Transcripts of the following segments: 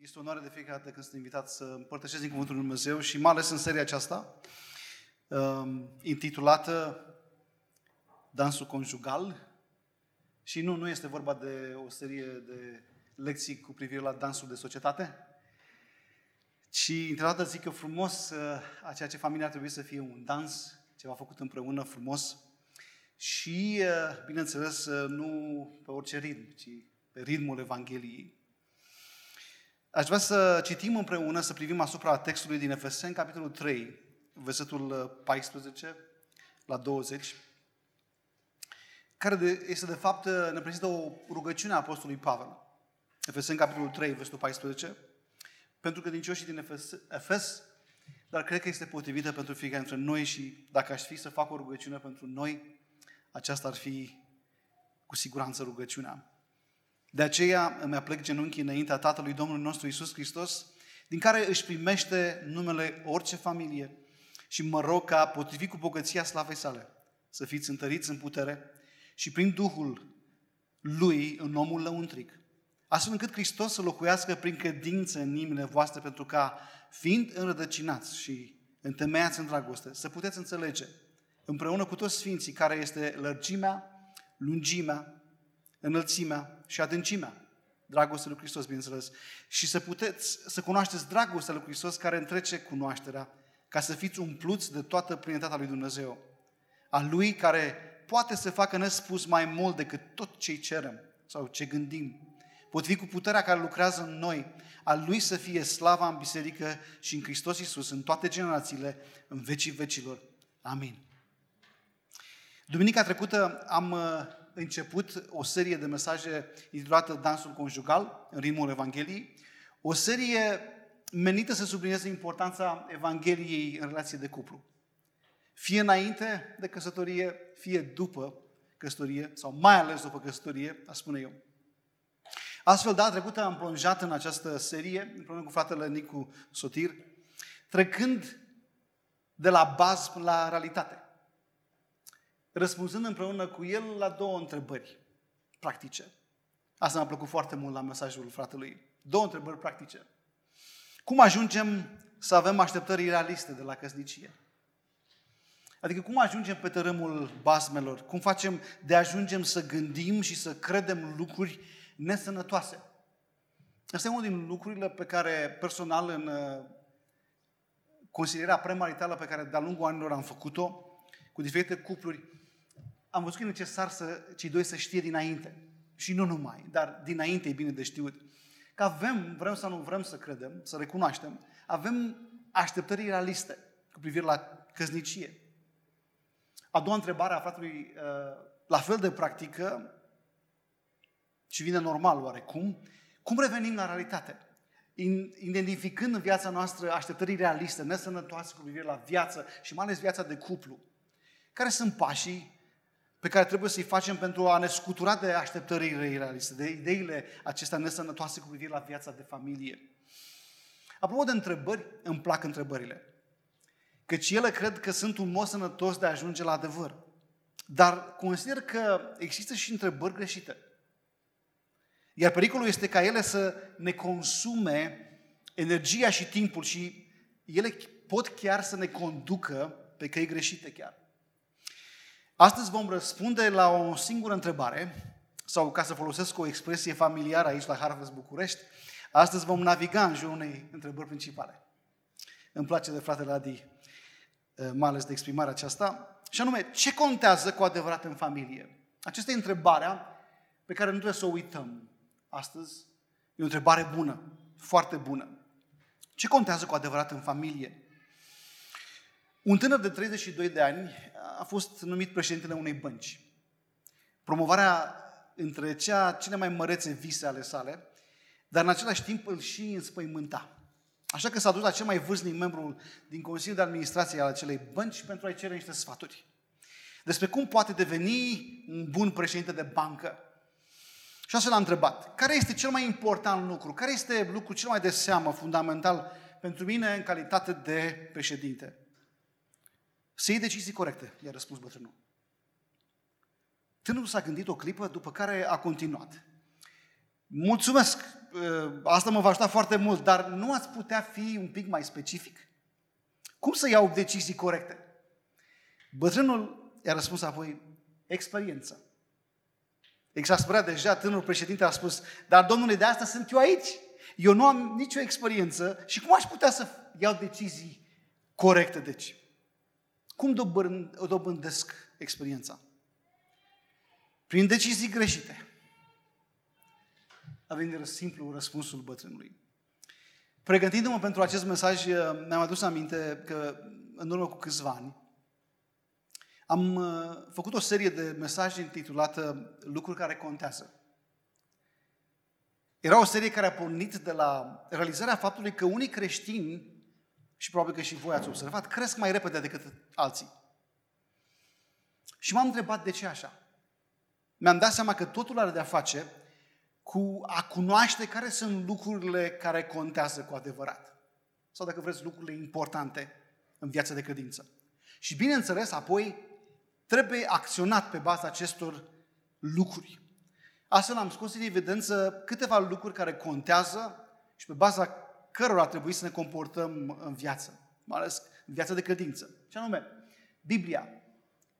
Este o onoare de fiecare dată când sunt invitat să împărtășesc din Cuvântul Lui Dumnezeu și mai ales în seria aceasta, um, intitulată Dansul conjugal. Și nu, nu este vorba de o serie de lecții cu privire la dansul de societate, ci intitulată zic eu frumos uh, a ceea ce familia ar trebui să fie un dans, ceva făcut împreună frumos și, uh, bineînțeles, uh, nu pe orice ritm, ci pe ritmul Evangheliei. Aș vrea să citim împreună, să privim asupra textului din Efeseni, capitolul 3, versetul 14 la 20, care este de fapt, ne prezintă o rugăciune a Apostolului Pavel. Efeseni, capitolul 3, versetul 14, pentru că din și din Efes, Efes, dar cred că este potrivită pentru fiecare dintre noi și dacă aș fi să fac o rugăciune pentru noi, aceasta ar fi cu siguranță rugăciunea. De aceea îmi aplec genunchii înaintea Tatălui Domnului nostru Isus Hristos, din care își primește numele orice familie. Și mă rog ca, potrivit cu bogăția slavei sale, să fiți întăriți în putere și prin Duhul Lui în omul lăuntric, astfel încât Hristos să locuiască prin credință în inimile voastre, pentru ca, fiind înrădăcinați și întemeiați în dragoste, să puteți înțelege împreună cu toți Sfinții care este lărgimea, lungimea, înălțimea și adâncimea dragostea lui Hristos, bineînțeles, și să puteți să cunoașteți dragostea lui Hristos care întrece cunoașterea, ca să fiți umpluți de toată plinătatea lui Dumnezeu, a Lui care poate să facă nespus mai mult decât tot ce cerem sau ce gândim, potrivit cu puterea care lucrează în noi, a Lui să fie slava în biserică și în Hristos Iisus, în toate generațiile, în vecii vecilor. Amin. Duminica trecută am uh, început o serie de mesaje intitulată Dansul conjugal, în ritmul Evangheliei, o serie menită să sublinieze importanța Evangheliei în relație de cuplu. Fie înainte de căsătorie, fie după căsătorie, sau mai ales după căsătorie, aș spune eu. Astfel, data trecută am plonjat în această serie, împreună cu fratele Nicu Sotir, trecând de la bază până la realitate răspunzând împreună cu el la două întrebări practice. Asta mi-a plăcut foarte mult la mesajul fratelui. Două întrebări practice. Cum ajungem să avem așteptări realiste de la căsnicie? Adică cum ajungem pe tărâmul basmelor? Cum facem de ajungem să gândim și să credem lucruri nesănătoase? Asta e unul din lucrurile pe care personal în uh, consilierea premaritală pe care de-a lungul anilor am făcut-o cu diferite cupluri, am văzut că e necesar să cei doi să știe dinainte. Și nu numai, dar dinainte e bine de știut. Că avem, vrem sau nu vrem să credem, să recunoaștem, avem așteptări realiste cu privire la căsnicie. A doua întrebare a fratelui, uh, la fel de practică și vine normal oarecum, cum revenim la realitate? Identificând în viața noastră așteptări realiste, nesănătoase cu privire la viață și mai ales viața de cuplu. Care sunt pașii pe care trebuie să-i facem pentru a ne scutura de așteptările realiste, de ideile acestea nesănătoase cu privire la viața de familie. Apropo de întrebări, îmi plac întrebările. Căci ele cred că sunt un mod sănătos de a ajunge la adevăr. Dar consider că există și întrebări greșite. Iar pericolul este ca ele să ne consume energia și timpul și ele pot chiar să ne conducă pe căi greșite chiar. Astăzi vom răspunde la o singură întrebare, sau ca să folosesc o expresie familiară aici la Harvest București, astăzi vom naviga în jurul unei întrebări principale. Îmi place de fratele Adi, eh, mai ales de exprimarea aceasta, și anume, ce contează cu adevărat în familie? Aceasta e întrebarea pe care nu trebuie să o uităm astăzi. E o întrebare bună, foarte bună. Ce contează cu adevărat în familie? Un tânăr de 32 de ani a fost numit președintele unei bănci. Promovarea între cea, cele mai mărețe vise ale sale, dar în același timp îl și înspăimânta. Așa că s-a dus la cel mai vârstnic membru din Consiliul de Administrație al acelei bănci pentru a-i cere niște sfaturi. Despre cum poate deveni un bun președinte de bancă. Și așa l-a întrebat, care este cel mai important lucru? Care este lucrul cel mai de seamă, fundamental pentru mine în calitate de președinte? Să iei decizii corecte, i-a răspuns bătrânul. Tânărul s-a gândit o clipă, după care a continuat. Mulțumesc uh, asta mă va ajuta foarte mult, dar nu ați putea fi un pic mai specific? Cum să iau decizii corecte? Bătrânul i-a răspuns apoi, experiență. Exasperat deja, tânărul președinte a spus, dar domnule, de asta sunt eu aici. Eu nu am nicio experiență și cum aș putea să iau decizii corecte, deci? Cum dobândesc experiența? Prin decizii greșite. A venit simplu răspunsul bătrânului. Pregătindu-mă pentru acest mesaj, mi-am adus aminte că în urmă cu câțiva ani am uh, făcut o serie de mesaje intitulată Lucruri care contează. Era o serie care a pornit de la realizarea faptului că unii creștini, și probabil că și voi ați observat, cresc mai repede decât alții. Și m-am întrebat de ce așa. Mi-am dat seama că totul are de-a face cu a cunoaște care sunt lucrurile care contează cu adevărat. Sau dacă vreți, lucrurile importante în viața de credință. Și bineînțeles, apoi trebuie acționat pe baza acestor lucruri. Astfel am scos în evidență câteva lucruri care contează și pe baza cărora trebuie să ne comportăm în viață, mai ales în viața de credință. Ce anume, Biblia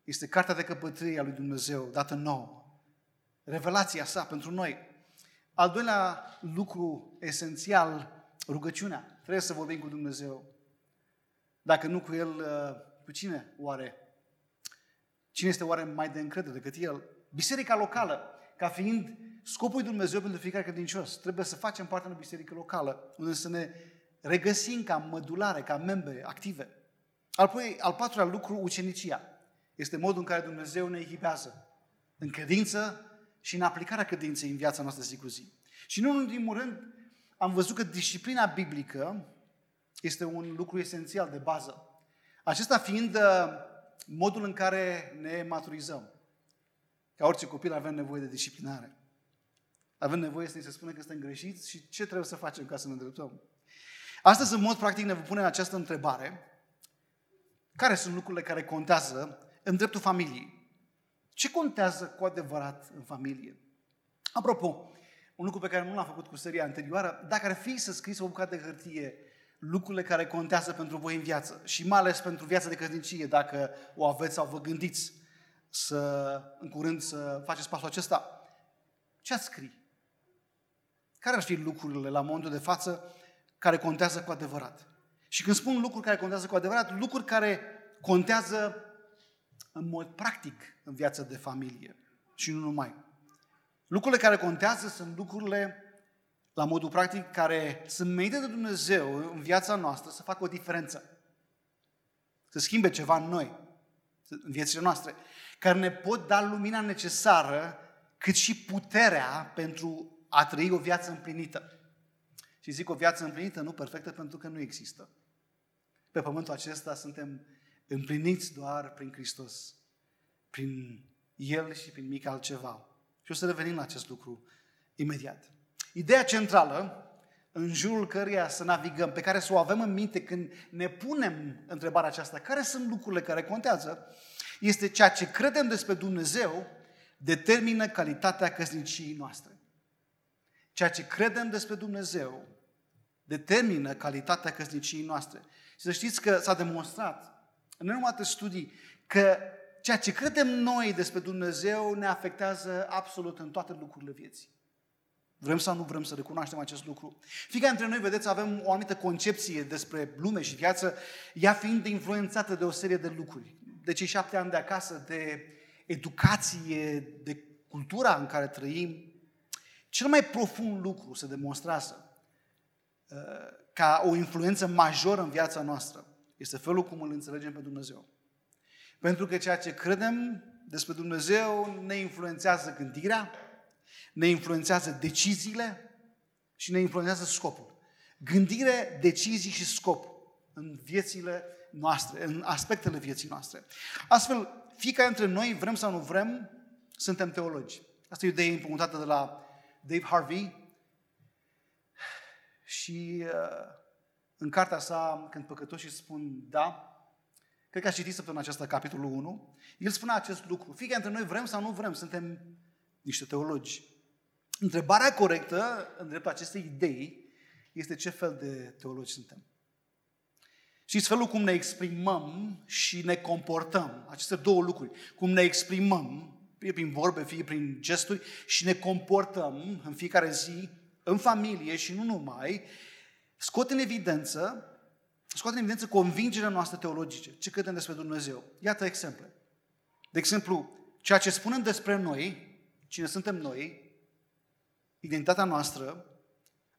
este cartea de căpătâie a lui Dumnezeu dată nouă. Revelația sa pentru noi. Al doilea lucru esențial, rugăciunea. Trebuie să vorbim cu Dumnezeu. Dacă nu cu El, uh, cu cine oare? Cine este oare mai de încredere decât El? Biserica locală, ca fiind scopul lui Dumnezeu pentru fiecare credincios. Trebuie să facem parte din biserică locală, unde să ne regăsim ca mădulare, ca membre active. Apoi, al patrulea lucru, ucenicia. Este modul în care Dumnezeu ne echipează în credință și în aplicarea credinței în viața noastră zi cu zi. Și nu în ultimul rând, am văzut că disciplina biblică este un lucru esențial de bază. Acesta fiind uh, modul în care ne maturizăm. Ca orice copil avem nevoie de disciplinare. Avem nevoie să ne se spună că suntem greșiți și ce trebuie să facem ca să ne îndreptăm. Astăzi, în mod practic, ne punem această întrebare. Care sunt lucrurile care contează în dreptul familiei? Ce contează cu adevărat în familie? Apropo, un lucru pe care nu l-am făcut cu seria anterioară, dacă ar fi să scriți o bucată de hârtie lucrurile care contează pentru voi în viață și mai ales pentru viața de credincie, dacă o aveți sau vă gândiți să, în curând să faceți pasul acesta, ce ați scrie? Care ar fi lucrurile la momentul de față care contează cu adevărat? Și când spun lucruri care contează cu adevărat, lucruri care contează în mod practic în viața de familie și nu numai. Lucrurile care contează sunt lucrurile la modul practic care sunt menite de Dumnezeu în viața noastră să facă o diferență. Să schimbe ceva în noi, în viețile noastre, care ne pot da lumina necesară, cât și puterea pentru a trăi o viață împlinită. Și zic o viață împlinită, nu perfectă, pentru că nu există. Pe pământul acesta suntem împliniți doar prin Hristos, prin El și prin mic altceva. Și o să revenim la acest lucru imediat. Ideea centrală în jurul căreia să navigăm, pe care să o avem în minte când ne punem întrebarea aceasta, care sunt lucrurile care contează, este ceea ce credem despre Dumnezeu determină calitatea căsniciei noastre. Ceea ce credem despre Dumnezeu determină calitatea căsniciei noastre. Și să știți că s-a demonstrat în nenumărate studii că ceea ce credem noi despre Dumnezeu ne afectează absolut în toate lucrurile vieții. Vrem sau nu vrem să recunoaștem acest lucru? Fiecare dintre noi, vedeți, avem o anumită concepție despre lume și viață, ea fiind influențată de o serie de lucruri. De cei șapte ani de acasă, de educație, de cultura în care trăim. Cel mai profund lucru se demonstrează uh, ca o influență majoră în viața noastră este felul cum îl înțelegem pe Dumnezeu. Pentru că ceea ce credem despre Dumnezeu ne influențează gândirea, ne influențează deciziile și ne influențează scopul. Gândire, decizii și scop în viețile noastre, în aspectele vieții noastre. Astfel, fiecare dintre noi, vrem sau nu vrem, suntem teologi. Asta e o idee împrumutată de la Dave Harvey și uh, în cartea sa, când păcătoșii spun da, cred că a citit săptămâna aceasta capitolul 1, el spune acest lucru. Fiecare dintre noi vrem sau nu vrem, suntem niște teologi. Întrebarea corectă în dreptul acestei idei este ce fel de teologi suntem. Și felul cum ne exprimăm și ne comportăm. Aceste două lucruri. Cum ne exprimăm, fie prin vorbe, fie prin gesturi, și ne comportăm în fiecare zi, în familie și nu numai, scot în evidență, scot în evidență convingerea noastră teologice. Ce credem despre Dumnezeu. Iată exemple. De exemplu, ceea ce spunem despre noi, cine suntem noi, identitatea noastră,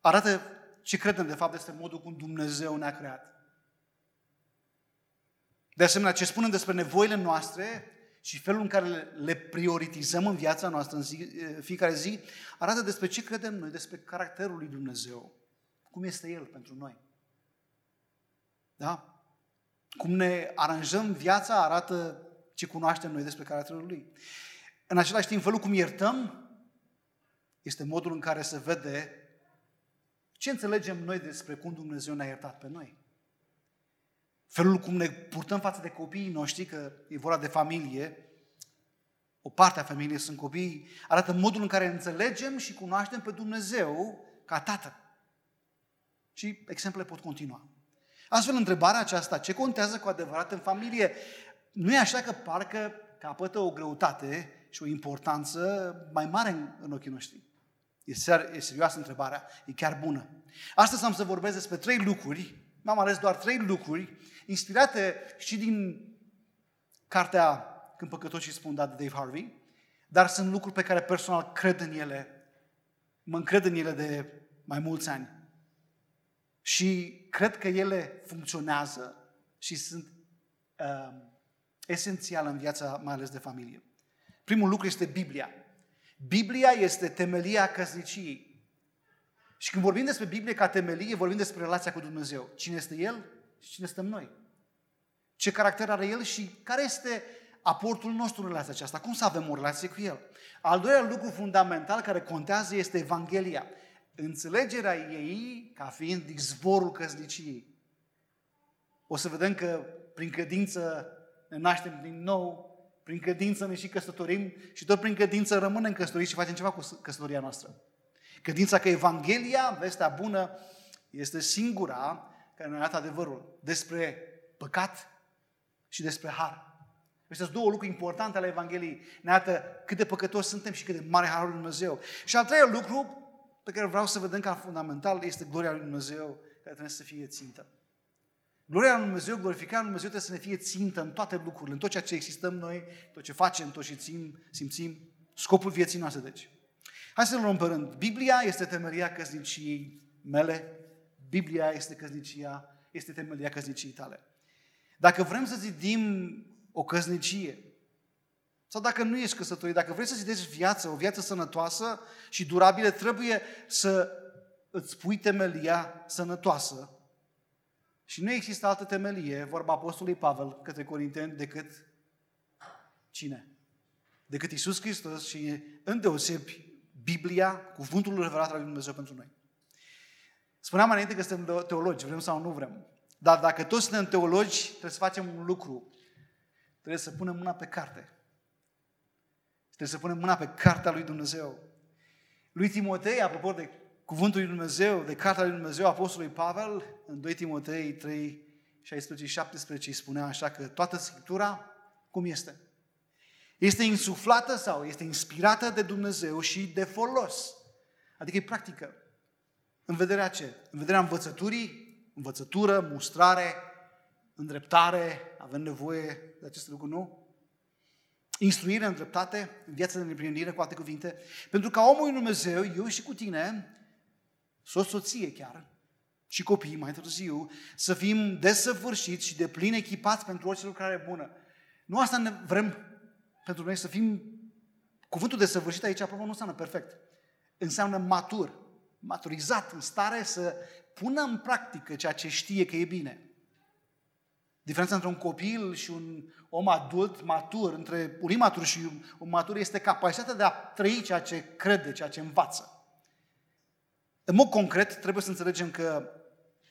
arată ce credem de fapt despre modul cum Dumnezeu ne-a creat. De asemenea, ce spunem despre nevoile noastre și felul în care le prioritizăm în viața noastră în zi, fiecare zi, arată despre ce credem noi, despre caracterul lui Dumnezeu. Cum este El pentru noi. Da? Cum ne aranjăm viața arată ce cunoaștem noi despre caracterul Lui. În același timp, felul cum iertăm este modul în care se vede ce înțelegem noi despre cum Dumnezeu ne-a iertat pe noi. Felul cum ne purtăm față de copiii noștri, că e vorba de familie, o parte a familiei sunt copii, arată modul în care înțelegem și cunoaștem pe Dumnezeu ca Tată. Și exemple pot continua. Astfel, întrebarea aceasta, ce contează cu adevărat în familie, nu e așa că parcă capătă o greutate și o importanță mai mare în, în ochii noștri. E, ser, e serioasă întrebarea, e chiar bună. Astăzi am să vorbesc despre trei lucruri, m-am ales doar trei lucruri, inspirate și din cartea Când păcătoșii spun dat de Dave Harvey, dar sunt lucruri pe care personal cred în ele, mă încred în ele de mai mulți ani. Și cred că ele funcționează și sunt uh, esențiale în viața, mai ales de familie. Primul lucru este Biblia. Biblia este temelia căsniciei. Și când vorbim despre Biblie ca temelie, vorbim despre relația cu Dumnezeu. Cine este El și cine suntem noi. Ce caracter are El și care este aportul nostru în relația aceasta. Cum să avem o relație cu El. Al doilea lucru fundamental care contează este Evanghelia. Înțelegerea ei ca fiind izvorul căsniciei. O să vedem că prin credință ne naștem din nou, prin credință ne și căsătorim și tot prin credință rămânem căsătoriți și facem ceva cu căsătoria noastră. Credința că Evanghelia, vestea bună, este singura care ne arată adevărul despre păcat și despre har. Acestea sunt două lucruri importante ale Evangheliei. Ne arată cât de păcătoși suntem și cât de mare harul lui Dumnezeu. Și al treilea lucru pe care vreau să vedem ca fundamental este gloria lui Dumnezeu care trebuie să fie țintă. Gloria lui Dumnezeu, glorificarea lui Dumnezeu trebuie să ne fie țintă în toate lucrurile, în tot ceea ce existăm noi, tot ce facem, tot ce țin, simțim, scopul vieții noastre, deci. Hai să luăm pe rând. Biblia este temeria căsniciei mele, Biblia este căsnicia, este temelia căsniciei tale. Dacă vrem să zidim o căsnicie, sau dacă nu ești căsătorit, dacă vrei să zidești viață, o viață sănătoasă și durabilă, trebuie să îți pui temelia sănătoasă și nu există altă temelie, vorba Apostolului Pavel către Corinteni, decât cine? Decât Isus Hristos și îndeosebi Biblia, cuvântul revelat al lui Dumnezeu pentru noi. Spuneam mai înainte că suntem teologi, vrem sau nu vrem. Dar dacă toți suntem teologi, trebuie să facem un lucru. Trebuie să punem mâna pe carte. Trebuie să punem mâna pe cartea lui Dumnezeu. Lui Timotei, apropo de cuvântul lui Dumnezeu, de cartea lui Dumnezeu, Apostolului Pavel, în 2 Timotei 3, 16 și 17, îi spunea așa că toată Scriptura, cum este? Este insuflată sau este inspirată de Dumnezeu și de folos. Adică e practică. În vederea ce? În vederea învățăturii, învățătură, mustrare, îndreptare, avem nevoie de aceste lucruri, nu? Instruire în dreptate, în viața de neplinire, cu alte cuvinte, pentru ca omul lui Dumnezeu, eu și cu tine, sau soție chiar, și copii mai târziu, să fim desăvârșiți și de plin echipați pentru orice lucrare bună. Nu asta ne vrem pentru noi să fim... Cuvântul desăvârșit aici, apropo, nu înseamnă perfect. Înseamnă matur, maturizat, în stare să pună în practică ceea ce știe că e bine. Diferența între un copil și un om adult matur, între un imatur și un matur, este capacitatea de a trăi ceea ce crede, ceea ce învață. În mod concret, trebuie să înțelegem că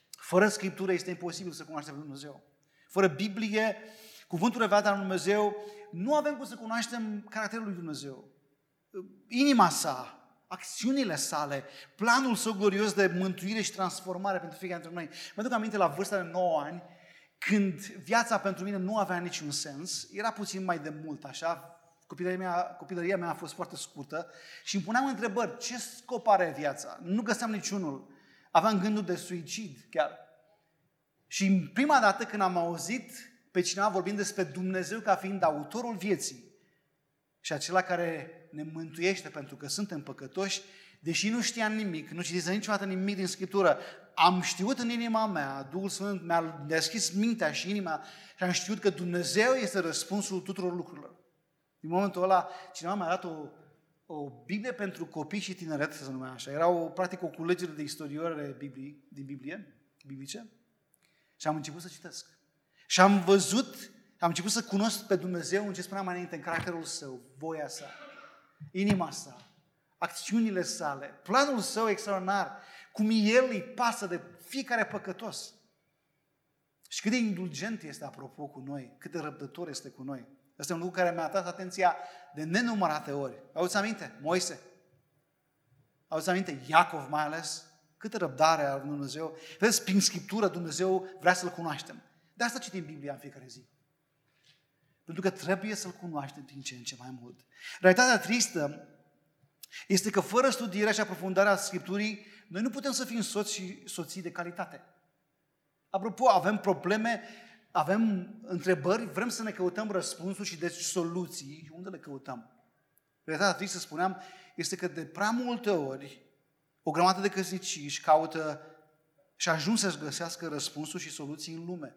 fără Scriptură este imposibil să cunoaștem pe Dumnezeu. Fără Biblie, cuvântul revelat al lui Dumnezeu, nu avem cum să cunoaștem caracterul lui Dumnezeu. Inima sa, acțiunile sale, planul său glorios de mântuire și transformare pentru fiecare dintre noi. Mă duc aminte la vârsta de 9 ani, când viața pentru mine nu avea niciun sens, era puțin mai de mult așa, Copilăria mea, copilăria mea a fost foarte scurtă și îmi puneam întrebări, ce scop are viața? Nu găseam niciunul. Aveam gândul de suicid chiar. Și prima dată când am auzit pe cineva vorbind despre Dumnezeu ca fiind autorul vieții și acela care ne mântuiește pentru că suntem păcătoși, deși nu știam nimic, nu citise niciodată nimic din Scriptură, am știut în inima mea, Duhul Sfânt mi-a deschis mintea și inima și am știut că Dumnezeu este răspunsul tuturor lucrurilor. Din momentul ăla, cineva mi-a dat o, o Biblie pentru copii și tineret, să se numea așa. Era o, practic o culegere de istorioare Biblii, din Biblie, biblice. Și am început să citesc. Și am văzut, am început să cunosc pe Dumnezeu în ce spuneam mai înainte, în caracterul său, voia sa, inima sa, acțiunile sale, planul său extraordinar, cum El îi pasă de fiecare păcătos. Și cât de indulgent este, apropo, cu noi, cât de răbdător este cu noi. Este un lucru care mi-a atras atenția de nenumărate ori. Auzi aminte? Moise. Auzi aminte? Iacov mai ales. Câtă răbdare are Dumnezeu. Vedeți, prin Scriptură Dumnezeu vrea să-L cunoaștem. De asta citim Biblia în fiecare zi. Pentru că trebuie să-L cunoaștem din ce în ce mai mult. Realitatea tristă este că fără studierea și aprofundarea Scripturii, noi nu putem să fim soți și soții de calitate. Apropo, avem probleme avem întrebări, vrem să ne căutăm răspunsuri și deci soluții. Unde le căutăm? Realitatea tristă, spuneam, este că de prea multe ori o grămadă de căsnicii își caută și ajung să-și găsească răspunsuri și soluții în lume,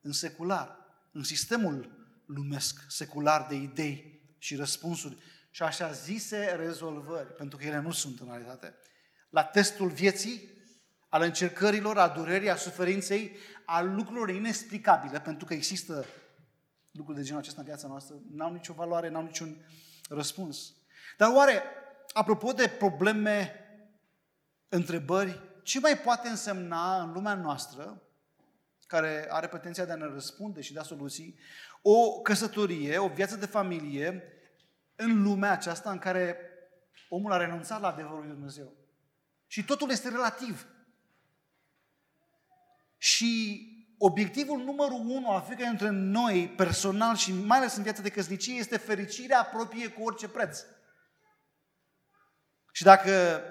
în secular, în sistemul lumesc, secular de idei și răspunsuri și așa zise rezolvări, pentru că ele nu sunt în realitate. La testul vieții, al încercărilor, a durerii, a suferinței, a lucrurilor inexplicabile, pentru că există lucruri de genul acesta în viața noastră, n-au nicio valoare, n-au niciun răspuns. Dar oare, apropo de probleme, întrebări, ce mai poate însemna în lumea noastră, care are potenția de a ne răspunde și da soluții, o căsătorie, o viață de familie în lumea aceasta în care omul a renunțat la adevărul lui Dumnezeu. Și totul este relativ. Și obiectivul numărul unu al fiecare dintre noi, personal și mai ales în viața de căsnicie, este fericirea proprie cu orice preț. Și dacă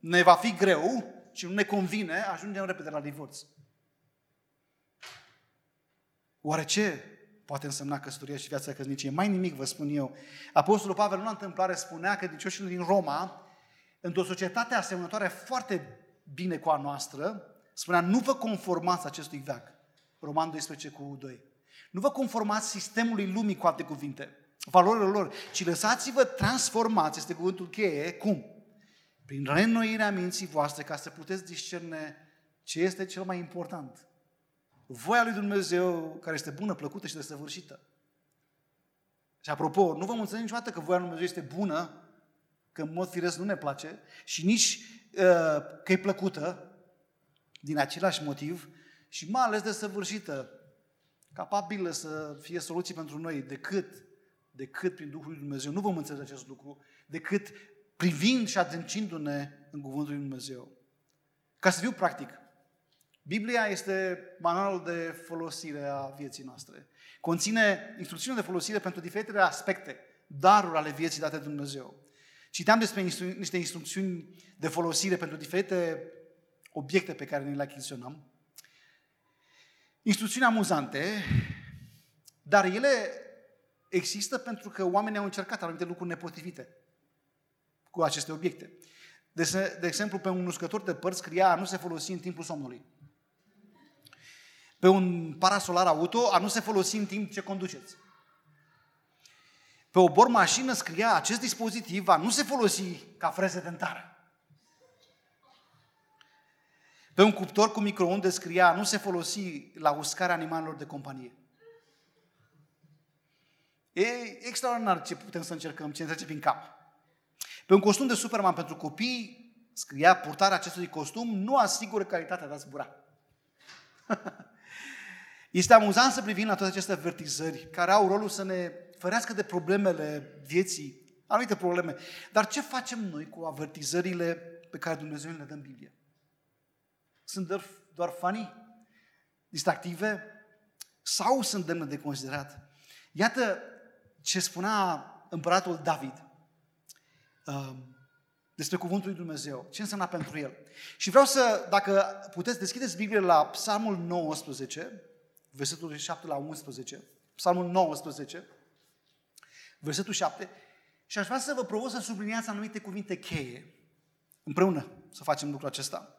ne va fi greu și nu ne convine, ajungem repede la divorț. Oare ce poate însemna căsătoria și viața de căsnicie? Mai nimic, vă spun eu. Apostolul Pavel, nu la întâmplare, spunea că dicioșii din Roma, într-o societate asemănătoare foarte bine cu a noastră, Spunea, nu vă conformați acestui veac. Roman 12 cu 2. Nu vă conformați sistemului lumii, cu alte cuvinte, valorilor lor, ci lăsați-vă transformați, este cuvântul cheie, cum? Prin reînnoirea minții voastre, ca să puteți discerne ce este cel mai important. Voia lui Dumnezeu, care este bună, plăcută și desăvârșită. Și apropo, nu vă înțeleg niciodată că voia lui Dumnezeu este bună, că în mod firesc nu ne place, și nici uh, că e plăcută, din același motiv și mai ales de săvârșită, capabilă să fie soluții pentru noi, decât, decât prin Duhul lui Dumnezeu. Nu vom înțelege acest lucru, decât privind și adâncindu-ne în Cuvântul lui Dumnezeu. Ca să fiu practic, Biblia este manualul de folosire a vieții noastre. Conține instrucțiuni de folosire pentru diferite aspecte, daruri ale vieții date de Dumnezeu. Citeam despre niște instrucțiuni de folosire pentru diferite obiecte pe care ne le achiziționăm, instrucțiuni amuzante, dar ele există pentru că oamenii au încercat anumite lucruri nepotrivite cu aceste obiecte. De, de exemplu, pe un uscător de părți scria a nu se folosi în timpul somnului. Pe un parasolar auto a nu se folosi în timp ce conduceți. Pe o bor mașină scria acest dispozitiv a nu se folosi ca freză dentară. Pe un cuptor cu microunde scria nu se folosi la uscarea animalelor de companie. E extraordinar ce putem să încercăm, ce ne trece prin cap. Pe un costum de Superman pentru copii scria purtarea acestui costum nu asigură calitatea de a zbura. este amuzant să privim la toate aceste avertizări care au rolul să ne ferească de problemele vieții anumite probleme. Dar ce facem noi cu avertizările pe care Dumnezeu le dă în Biblie? Sunt doar, doar funny? Distractive? Sau sunt demne de considerat? Iată ce spunea împăratul David um, despre cuvântul lui Dumnezeu. Ce înseamnă pentru el. Și vreau să, dacă puteți, deschideți Biblia la Psalmul 19, versetul 7 la 11, Psalmul 19, versetul 7, și aș vrea să vă provoc să subliniați anumite cuvinte cheie. Împreună să facem lucrul acesta.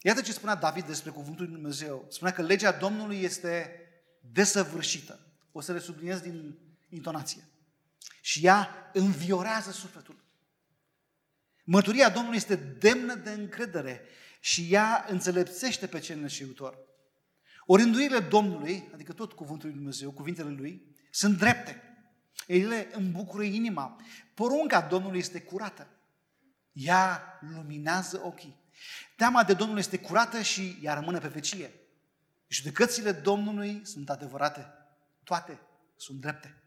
Iată ce spunea David despre cuvântul lui Dumnezeu. Spunea că legea Domnului este desăvârșită. O să le subliniez din intonație. Și ea înviorează sufletul. Mărturia Domnului este demnă de încredere și ea înțelepțește pe cel neșiutor. Orânduirile Domnului, adică tot cuvântul lui Dumnezeu, cuvintele Lui, sunt drepte. Ele îmbucură inima. Porunca Domnului este curată. Ea luminează ochii. Teama de Domnul este curată și ea rămâne pe vecie. Judecățile Domnului sunt adevărate. Toate sunt drepte.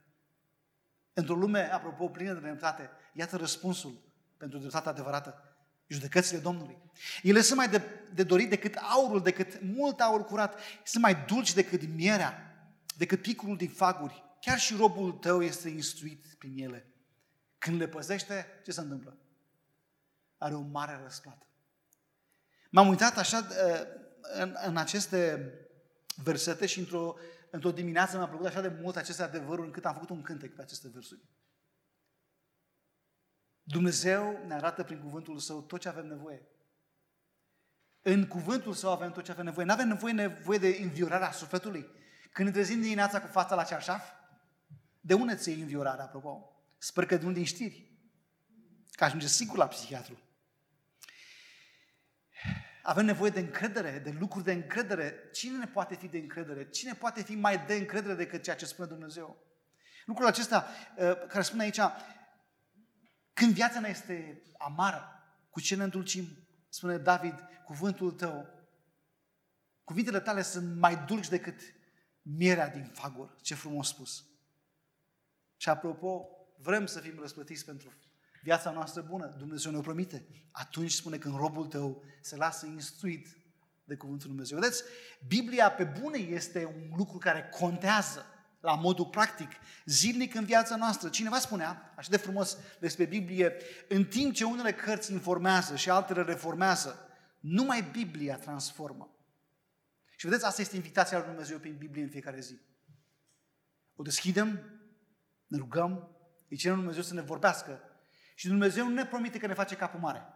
Într-o lume, apropo, plină de dreptate, iată răspunsul pentru dreptatea adevărată. Judecățile Domnului. Ele sunt mai de, de dorit decât aurul, decât mult aur curat. Sunt mai dulci decât mierea, decât picul din faguri. Chiar și robul tău este instruit prin ele. Când le păzește, ce se întâmplă? Are o mare răsplată. M-am uitat așa uh, în, în aceste versete și într-o, într-o dimineață mi-a plăcut așa de mult aceste adevăruri încât am făcut un cântec pe aceste versuri. Dumnezeu ne arată prin cuvântul Său tot ce avem nevoie. În cuvântul Său avem tot ce avem nevoie. Nu avem nevoie, nevoie de înviorarea sufletului. Când ne trezim dimineața cu fața la cearșaf, de unde ți iei înviorarea, apropo? Sper că de unde știri. Că ajunge sigur la psihiatru. Avem nevoie de încredere, de lucruri de încredere. Cine ne poate fi de încredere? Cine poate fi mai de încredere decât ceea ce spune Dumnezeu? Lucrul acesta uh, care spune aici, când viața ne este amară, cu ce ne îndulcim? Spune David, cuvântul tău, cuvintele tale sunt mai dulci decât mierea din fagor. Ce frumos spus. Și apropo, vrem să fim răsplătiți pentru viața noastră bună. Dumnezeu ne-o promite. Atunci spune când robul tău se lasă instruit de cuvântul Dumnezeu. Vedeți, Biblia pe bune este un lucru care contează la modul practic, zilnic în viața noastră. Cineva spunea, așa de frumos despre Biblie, în timp ce unele cărți informează și altele reformează, numai Biblia transformă. Și vedeți, asta este invitația lui Dumnezeu prin Biblie în fiecare zi. O deschidem, ne rugăm, îi cerem lui Dumnezeu să ne vorbească și Dumnezeu nu ne promite că ne face capul mare,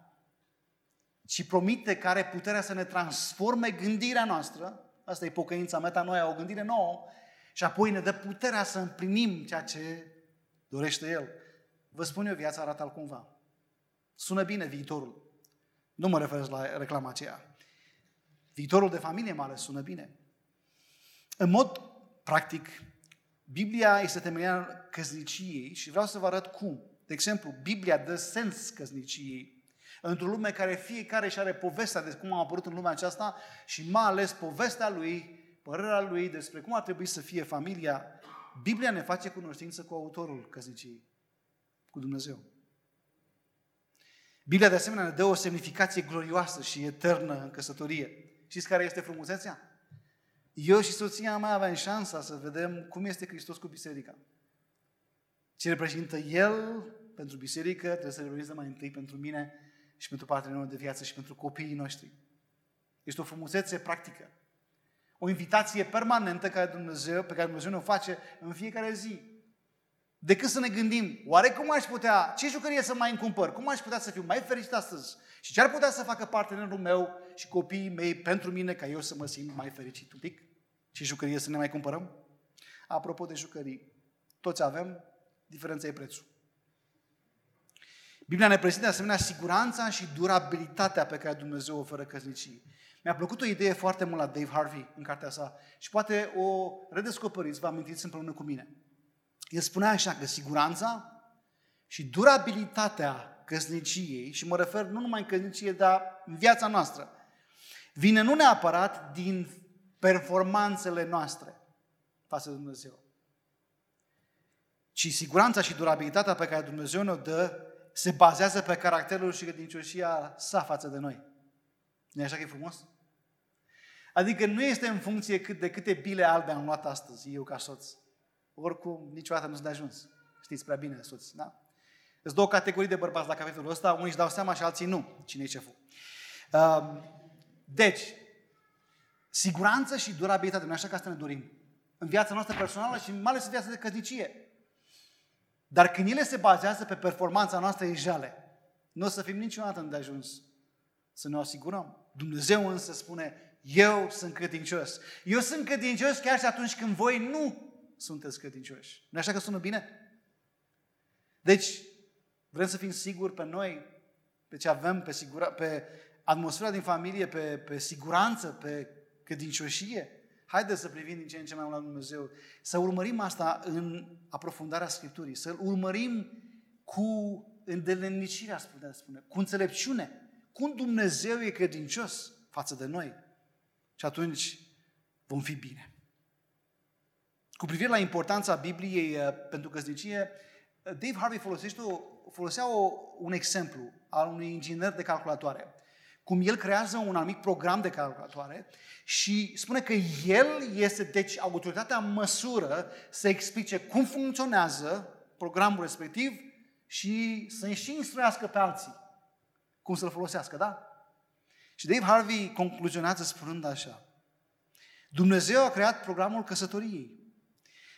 ci promite că are puterea să ne transforme gândirea noastră, asta e pocăința metanoia, o gândire nouă, și apoi ne dă puterea să împlinim ceea ce dorește El. Vă spun eu, viața arată altcumva. Sună bine viitorul. Nu mă refer la reclama aceea. Viitorul de familie mai ales sună bine. În mod practic, Biblia este temelia căsniciei și vreau să vă arăt cum. De exemplu, Biblia dă sens căsniciei. Într-o lume care fiecare și are povestea de cum a apărut în lumea aceasta și mai ales povestea lui părerea lui despre cum ar trebui să fie familia, Biblia ne face cunoștință cu autorul căsniciei, cu Dumnezeu. Biblia de asemenea ne dă o semnificație glorioasă și eternă în căsătorie. Știți care este frumusețea? Eu și soția mea aveam șansa să vedem cum este Hristos cu biserica. Ce reprezintă El pentru biserică, trebuie să reprezintă mai întâi pentru mine și pentru partenerul de viață și pentru copiii noștri. Este o frumusețe practică o invitație permanentă care Dumnezeu, pe care Dumnezeu ne o face în fiecare zi. Decât să ne gândim, oare cum aș putea, ce jucărie să mai încumpăr, cum aș putea să fiu mai fericit astăzi și ce ar putea să facă partenerul meu și copiii mei pentru mine ca eu să mă simt mai fericit un pic? Ce jucărie să ne mai cumpărăm? Apropo de jucării, toți avem, diferența e prețul. Biblia ne prezintă de asemenea siguranța și durabilitatea pe care Dumnezeu o oferă căsnicii. Mi-a plăcut o idee foarte mult la Dave Harvey în cartea sa și poate o redescoperiți, vă amintiți împreună cu mine. El spunea așa că siguranța și durabilitatea căsniciei, și mă refer nu numai în căsnicie, dar în viața noastră, vine nu neapărat din performanțele noastre față de Dumnezeu, ci siguranța și durabilitatea pe care Dumnezeu ne-o dă se bazează pe caracterul și credincioșia sa față de noi. nu e așa că e frumos? Adică nu este în funcție cât de câte bile albe am luat astăzi, eu ca soț. Oricum, niciodată nu sunt de ajuns. Știți prea bine, soți, da? Sunt două categorii de bărbați la capitolul ăsta, unii își dau seama și alții nu, cine e șeful. Um, deci, siguranță și durabilitate, nu așa că asta ne dorim. În viața noastră personală și mai ales în viața de căsnicie. Dar când ele se bazează pe performanța noastră ejale, nu o să fim niciodată de ajuns să ne asigurăm. Dumnezeu însă spune, eu sunt credincios. Eu sunt credincios chiar și atunci când voi nu sunteți credincioși. nu așa că sună bine? Deci, vrem să fim siguri pe noi, pe ce avem, pe, sigura, pe atmosfera din familie, pe, pe siguranță, pe credincioșie. Haideți să privim din ce în ce mai mult la Dumnezeu, să urmărim asta în aprofundarea Scripturii, să urmărim cu îndelenicirea, aș putea spune, cu înțelepciune, cum Dumnezeu e credincios față de noi. Și atunci vom fi bine. Cu privire la importanța Bibliei uh, pentru căsnicie, uh, Dave Harvey folosește o, folosea o, un exemplu al unui inginer de calculatoare. Cum el creează un anumit program de calculatoare și spune că el este, deci, autoritatea în măsură să explice cum funcționează programul respectiv și să și instruiască pe alții cum să-l folosească, da? Și Dave Harvey concluzionează spunând așa. Dumnezeu a creat programul căsătoriei.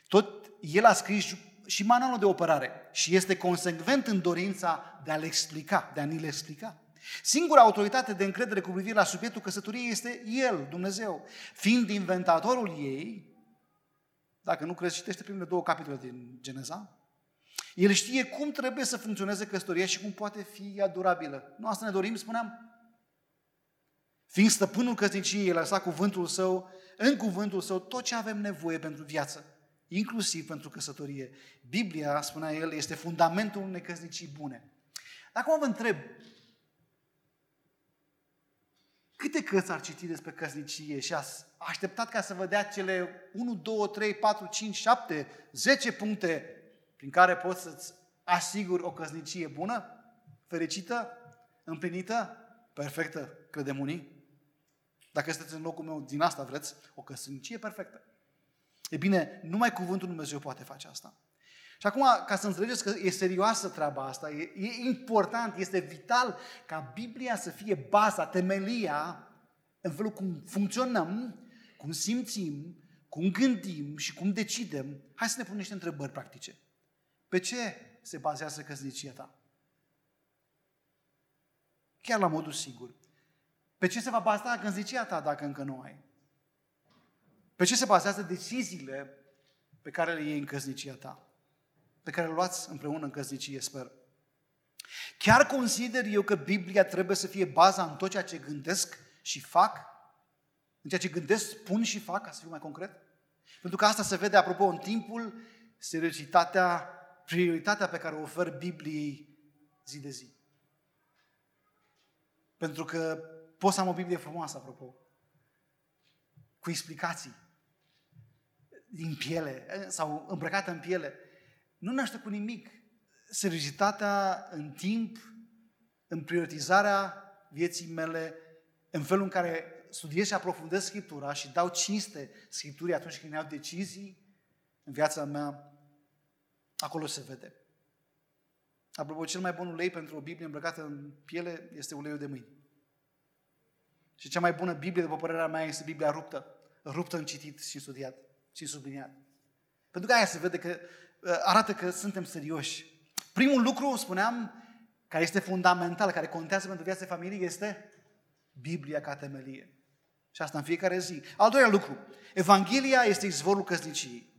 Tot el a scris și manualul de operare și este consecvent în dorința de a-l explica, de a ni-l explica. Singura autoritate de încredere cu privire la subiectul căsătoriei este El, Dumnezeu. Fiind inventatorul ei, dacă nu crezi, citește primele două capitole din Geneza, el știe cum trebuie să funcționeze căsătoria și cum poate fi ea durabilă. Nu asta ne dorim, spuneam? Fiind stăpânul căsniciei, el a lăsat cuvântul său, în cuvântul său, tot ce avem nevoie pentru viață inclusiv pentru căsătorie. Biblia, spunea el, este fundamentul unei căsnicii bune. Acum vă întreb, câte cărți ar citi despre căsnicie și a așteptat ca să vă dea cele 1, 2, 3, 4, 5, 7, 10 puncte prin care poți să-ți asiguri o căsnicie bună, fericită, împlinită, perfectă, credem unii? Dacă sunteți în locul meu, din asta vreți, o căsnicie perfectă. E bine, numai cuvântul Dumnezeu poate face asta. Și acum, ca să înțelegeți că e serioasă treaba asta, e, e important, este vital ca Biblia să fie baza, temelia în felul cum funcționăm, cum simțim, cum gândim și cum decidem. Hai să ne punem niște întrebări practice. Pe ce se bazează căsnicia ta? Chiar la modul sigur. Pe ce se va baza căsnicia ta dacă încă nu ai? Pe ce se bazează deciziile pe care le iei în căsnicia ta? Pe care le luați împreună în căsnicie, sper. Chiar consider eu că Biblia trebuie să fie baza în tot ceea ce gândesc și fac? În ceea ce gândesc, spun și fac, ca să fiu mai concret? Pentru că asta se vede, apropo, în timpul, seriozitatea, prioritatea pe care o ofer Bibliei zi de zi. Pentru că poți să am o Biblie frumoasă, apropo, cu explicații din piele sau îmbrăcată în piele, nu naște cu nimic. Seriozitatea în timp, în prioritizarea vieții mele, în felul în care studiez și aprofundez Scriptura și dau cinste Scripturii atunci când iau decizii în viața mea, acolo se vede. Apropo, cel mai bun ulei pentru o Biblie îmbrăcată în piele este uleiul de mâini. Și cea mai bună Biblie, după părerea mea, este Biblia ruptă. Ruptă în citit și studiat și subliniat. Pentru că aia se vede că uh, arată că suntem serioși. Primul lucru, spuneam, care este fundamental, care contează pentru viața familiei, este Biblia ca temelie. Și asta în fiecare zi. Al doilea lucru, Evanghelia este izvorul căsniciei.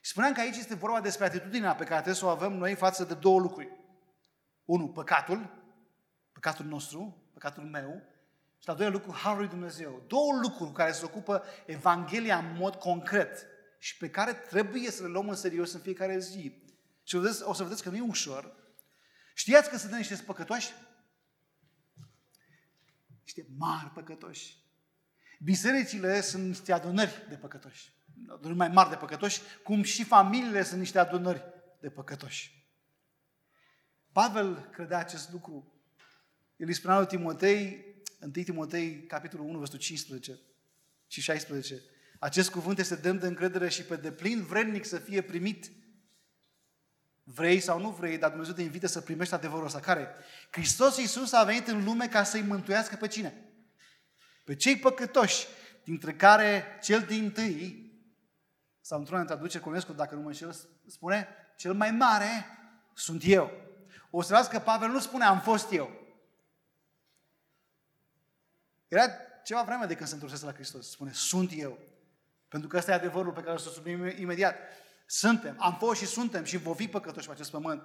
Și spuneam că aici este vorba despre atitudinea pe care trebuie să o avem noi față de două lucruri. Unu, păcatul, păcatul nostru, păcatul meu, și al doilea lucru, Harul lui Dumnezeu. Două lucruri care se ocupă Evanghelia în mod concret și pe care trebuie să le luăm în serios în fiecare zi. Și o, vedeți, o să vedeți că nu e ușor. Știați că suntem niște păcătoși? Niște mari păcătoși. Bisericile sunt niște adunări de păcătoși. Adunări mai mari de păcătoși, cum și familiile sunt niște adunări de păcătoși. Pavel credea acest lucru. El îi spunea lui Timotei, 1 Timotei, capitolul 1, versetul 15 și 16. Acest cuvânt este demn de încredere și pe deplin vrednic să fie primit. Vrei sau nu vrei, dar Dumnezeu te invită să primești adevărul ăsta. Care? Hristos Iisus a venit în lume ca să-i mântuiască pe cine? Pe cei păcătoși, dintre care cel din tâi, sau într-una traducere Colescu, dacă nu mă înșel, spune, cel mai mare sunt eu. O să că Pavel nu spune am fost eu. Era ceva vreme de când se întorsese la Hristos. Spune, sunt eu. Pentru că ăsta e adevărul pe care o să sublim imediat. Suntem, am fost și suntem și vom fi păcătoși pe acest pământ.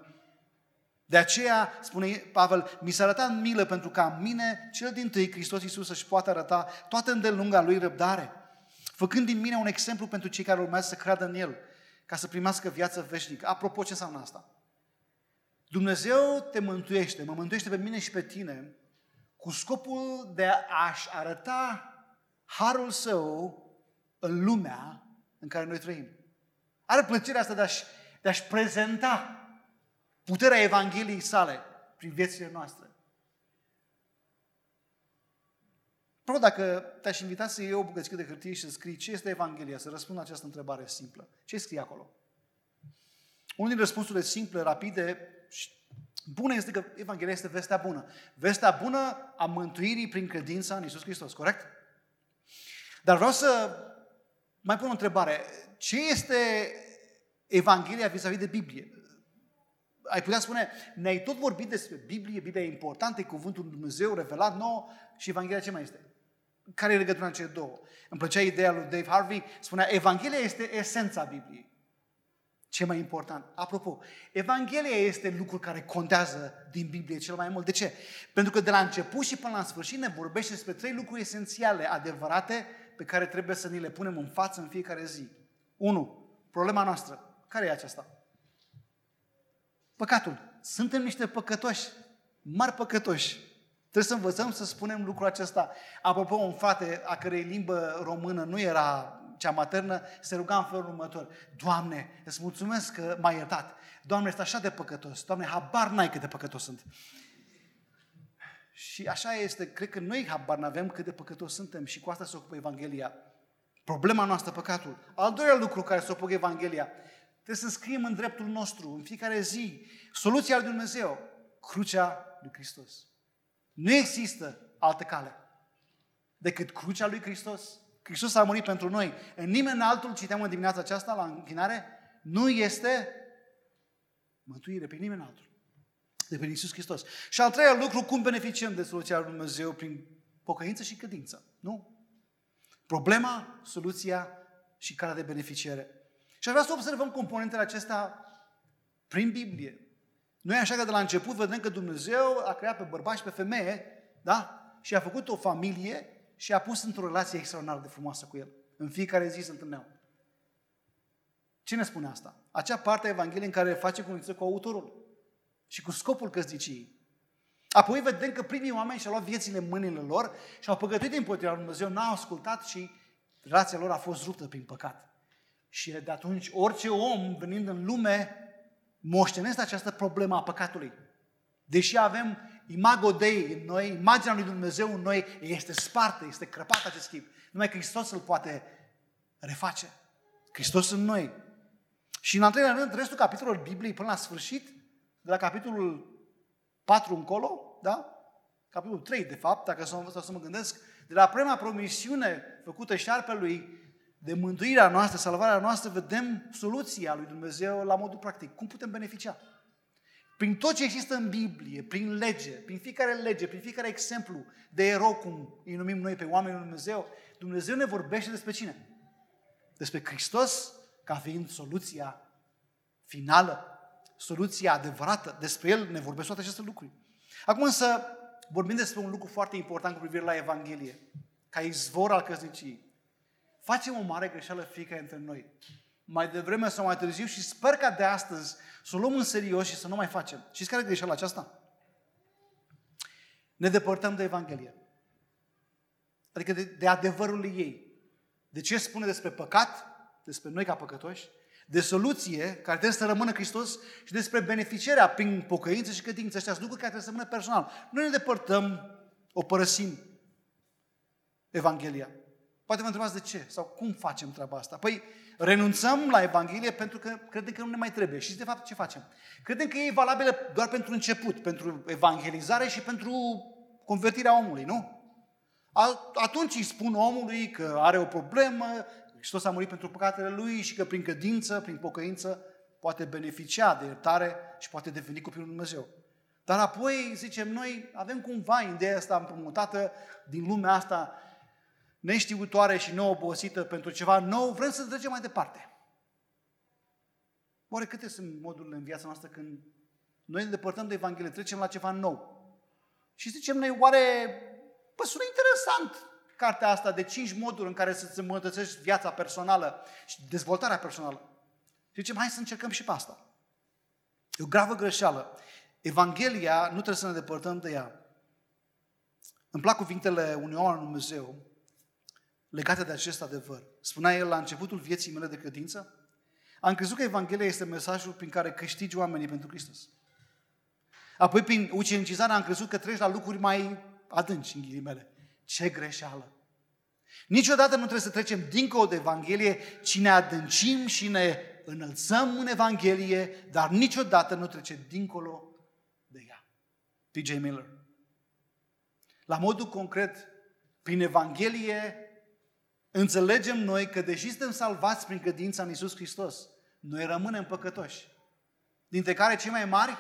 De aceea, spune Pavel, mi s-a arătat milă pentru ca în mine, cel din tâi, Hristos Iisus, să-și poată arăta toată îndelunga Lui răbdare, făcând din mine un exemplu pentru cei care urmează să creadă în El, ca să primească viață veșnică. Apropo, ce înseamnă asta? Dumnezeu te mântuiește, mă mântuiește pe mine și pe tine, cu scopul de a-și arăta harul său în lumea în care noi trăim. Are plăcerea asta de a-și, de a-și prezenta puterea Evangheliei sale prin viețile noastre. Pro, dacă te-aș invita să iei o bucățică de hârtie și să scrii ce este Evanghelia, să răspund la această întrebare simplă. Ce scrie acolo? Unul din răspunsurile simple, rapide și bune este că Evanghelia este vestea bună. Vestea bună a mântuirii prin credința în Isus Hristos, corect? Dar vreau să mai pun o întrebare. Ce este Evanghelia vis-a-vis de Biblie? Ai putea spune, ne-ai tot vorbit despre Biblie, Biblia e importantă, e cuvântul Lui Dumnezeu revelat nou și Evanghelia ce mai este? Care e legătura în cele două? Îmi plăcea ideea lui Dave Harvey, spunea, Evanghelia este esența Bibliei. Ce mai important? Apropo, Evanghelia este lucrul care contează din Biblie cel mai mult. De ce? Pentru că de la început și până la sfârșit ne vorbește despre trei lucruri esențiale, adevărate, pe care trebuie să ni le punem în față în fiecare zi. 1. Problema noastră. Care e aceasta? Păcatul. Suntem niște păcătoși, mari păcătoși. Trebuie să învățăm să spunem lucrul acesta. Apropo, un frate a cărei limbă română nu era cea maternă, se ruga în felul următor. Doamne, îți mulțumesc că m-ai iertat. Doamne, este așa de păcătos. Doamne, habar n-ai cât de păcătos sunt. Și așa este, cred că noi habar n-avem cât de păcătos suntem și cu asta se ocupă Evanghelia. Problema noastră, păcatul. Al doilea lucru care se ocupă Evanghelia, trebuie să scriem în dreptul nostru, în fiecare zi, soluția lui Dumnezeu, crucea lui Hristos. Nu există altă cale decât crucea lui Hristos. Hristos a murit pentru noi. În nimeni altul, citeam în dimineața aceasta la închinare, nu este mântuire pe nimeni altul de pe Iisus Hristos. Și al treilea lucru, cum beneficiem de soluția lui Dumnezeu prin pocăință și credință. Nu? Problema, soluția și calea de beneficiere. Și aș vrea să observăm componentele acestea prin Biblie. Noi așa că de la început vedem că Dumnezeu a creat pe bărbați și pe femeie, da? Și a făcut o familie și a pus într-o relație extraordinar de frumoasă cu el. În fiecare zi se întâlneau. Cine spune asta? Acea parte a Evangheliei în care face cunoștință cu autorul și cu scopul căsniciei. Apoi vedem că primii oameni și-au luat viețile în mâinile lor și au păgătuit împotriva lui Dumnezeu, n-au ascultat și relația lor a fost ruptă prin păcat. Și de atunci orice om venind în lume moștenesc această problemă a păcatului. Deși avem imago Dei în noi, imaginea lui Dumnezeu în noi, este spartă, este crăpată acest chip. Numai Hristos îl poate reface. Hristos în noi. Și în al treilea rând, restul capitolului Bibliei până la sfârșit, de la capitolul 4 încolo, da? Capitolul 3, de fapt, dacă să, să mă gândesc, de la prima promisiune făcută șarpelui de mântuirea noastră, salvarea noastră, vedem soluția lui Dumnezeu la modul practic. Cum putem beneficia? Prin tot ce există în Biblie, prin lege, prin fiecare lege, prin fiecare exemplu de erou, cum îi numim noi pe oamenii lui Dumnezeu, Dumnezeu ne vorbește despre cine? Despre Hristos ca fiind soluția finală, soluția adevărată. Despre El ne vorbesc toate aceste lucruri. Acum însă vorbim despre un lucru foarte important cu privire la Evanghelie, ca izvor al căsniciei. Facem o mare greșeală fiecare dintre noi. Mai devreme sau mai târziu și sper ca de astăzi să o luăm în serios și să nu mai facem. Știți care e greșeala aceasta? Ne depărtăm de Evanghelie. Adică de, de adevărul ei. De ce spune despre păcat, despre noi ca păcătoși, de soluție care trebuie să rămână Hristos și despre beneficierea prin pocăință și credință. Ăștia sunt lucruri care trebuie să rămână personal. Nu ne depărtăm, o părăsim Evanghelia. Poate vă întrebați de ce sau cum facem treaba asta. Păi renunțăm la Evanghelie pentru că credem că nu ne mai trebuie. Și de fapt ce facem? Credem că e valabilă doar pentru început, pentru evangelizare și pentru convertirea omului, nu? Atunci îi spun omului că are o problemă, Hristos a murit pentru păcatele lui și că prin credință, prin pocăință, poate beneficia de iertare și poate deveni copilul Lui Dumnezeu. Dar apoi, zicem noi, avem cumva ideea asta împrumutată din lumea asta neștiutoare și neobosită pentru ceva nou, vrem să trecem mai departe. Oare câte sunt modurile în viața noastră când noi ne depărtăm de Evanghelie, trecem la ceva nou? Și zicem noi, oare, păi sună interesant cartea asta de cinci moduri în care să-ți îmbunătățești viața personală și dezvoltarea personală. Și zicem, hai să încercăm și pe asta. E o gravă greșeală. Evanghelia nu trebuie să ne depărtăm de ea. Îmi plac cuvintele unui om al Dumnezeu legate de acest adevăr. Spunea el la începutul vieții mele de credință, am crezut că Evanghelia este mesajul prin care câștigi oamenii pentru Hristos. Apoi, prin ucenicizare, am crezut că treci la lucruri mai adânci, în ghilimele. Ce greșeală! Niciodată nu trebuie să trecem dincolo de Evanghelie, ci ne adâncim și ne înălțăm în Evanghelie, dar niciodată nu trecem dincolo de ea. P.J. Miller. La modul concret, prin Evanghelie înțelegem noi că deși suntem salvați prin credința în Isus Hristos, noi rămânem păcătoși. Dintre care cei mai mari,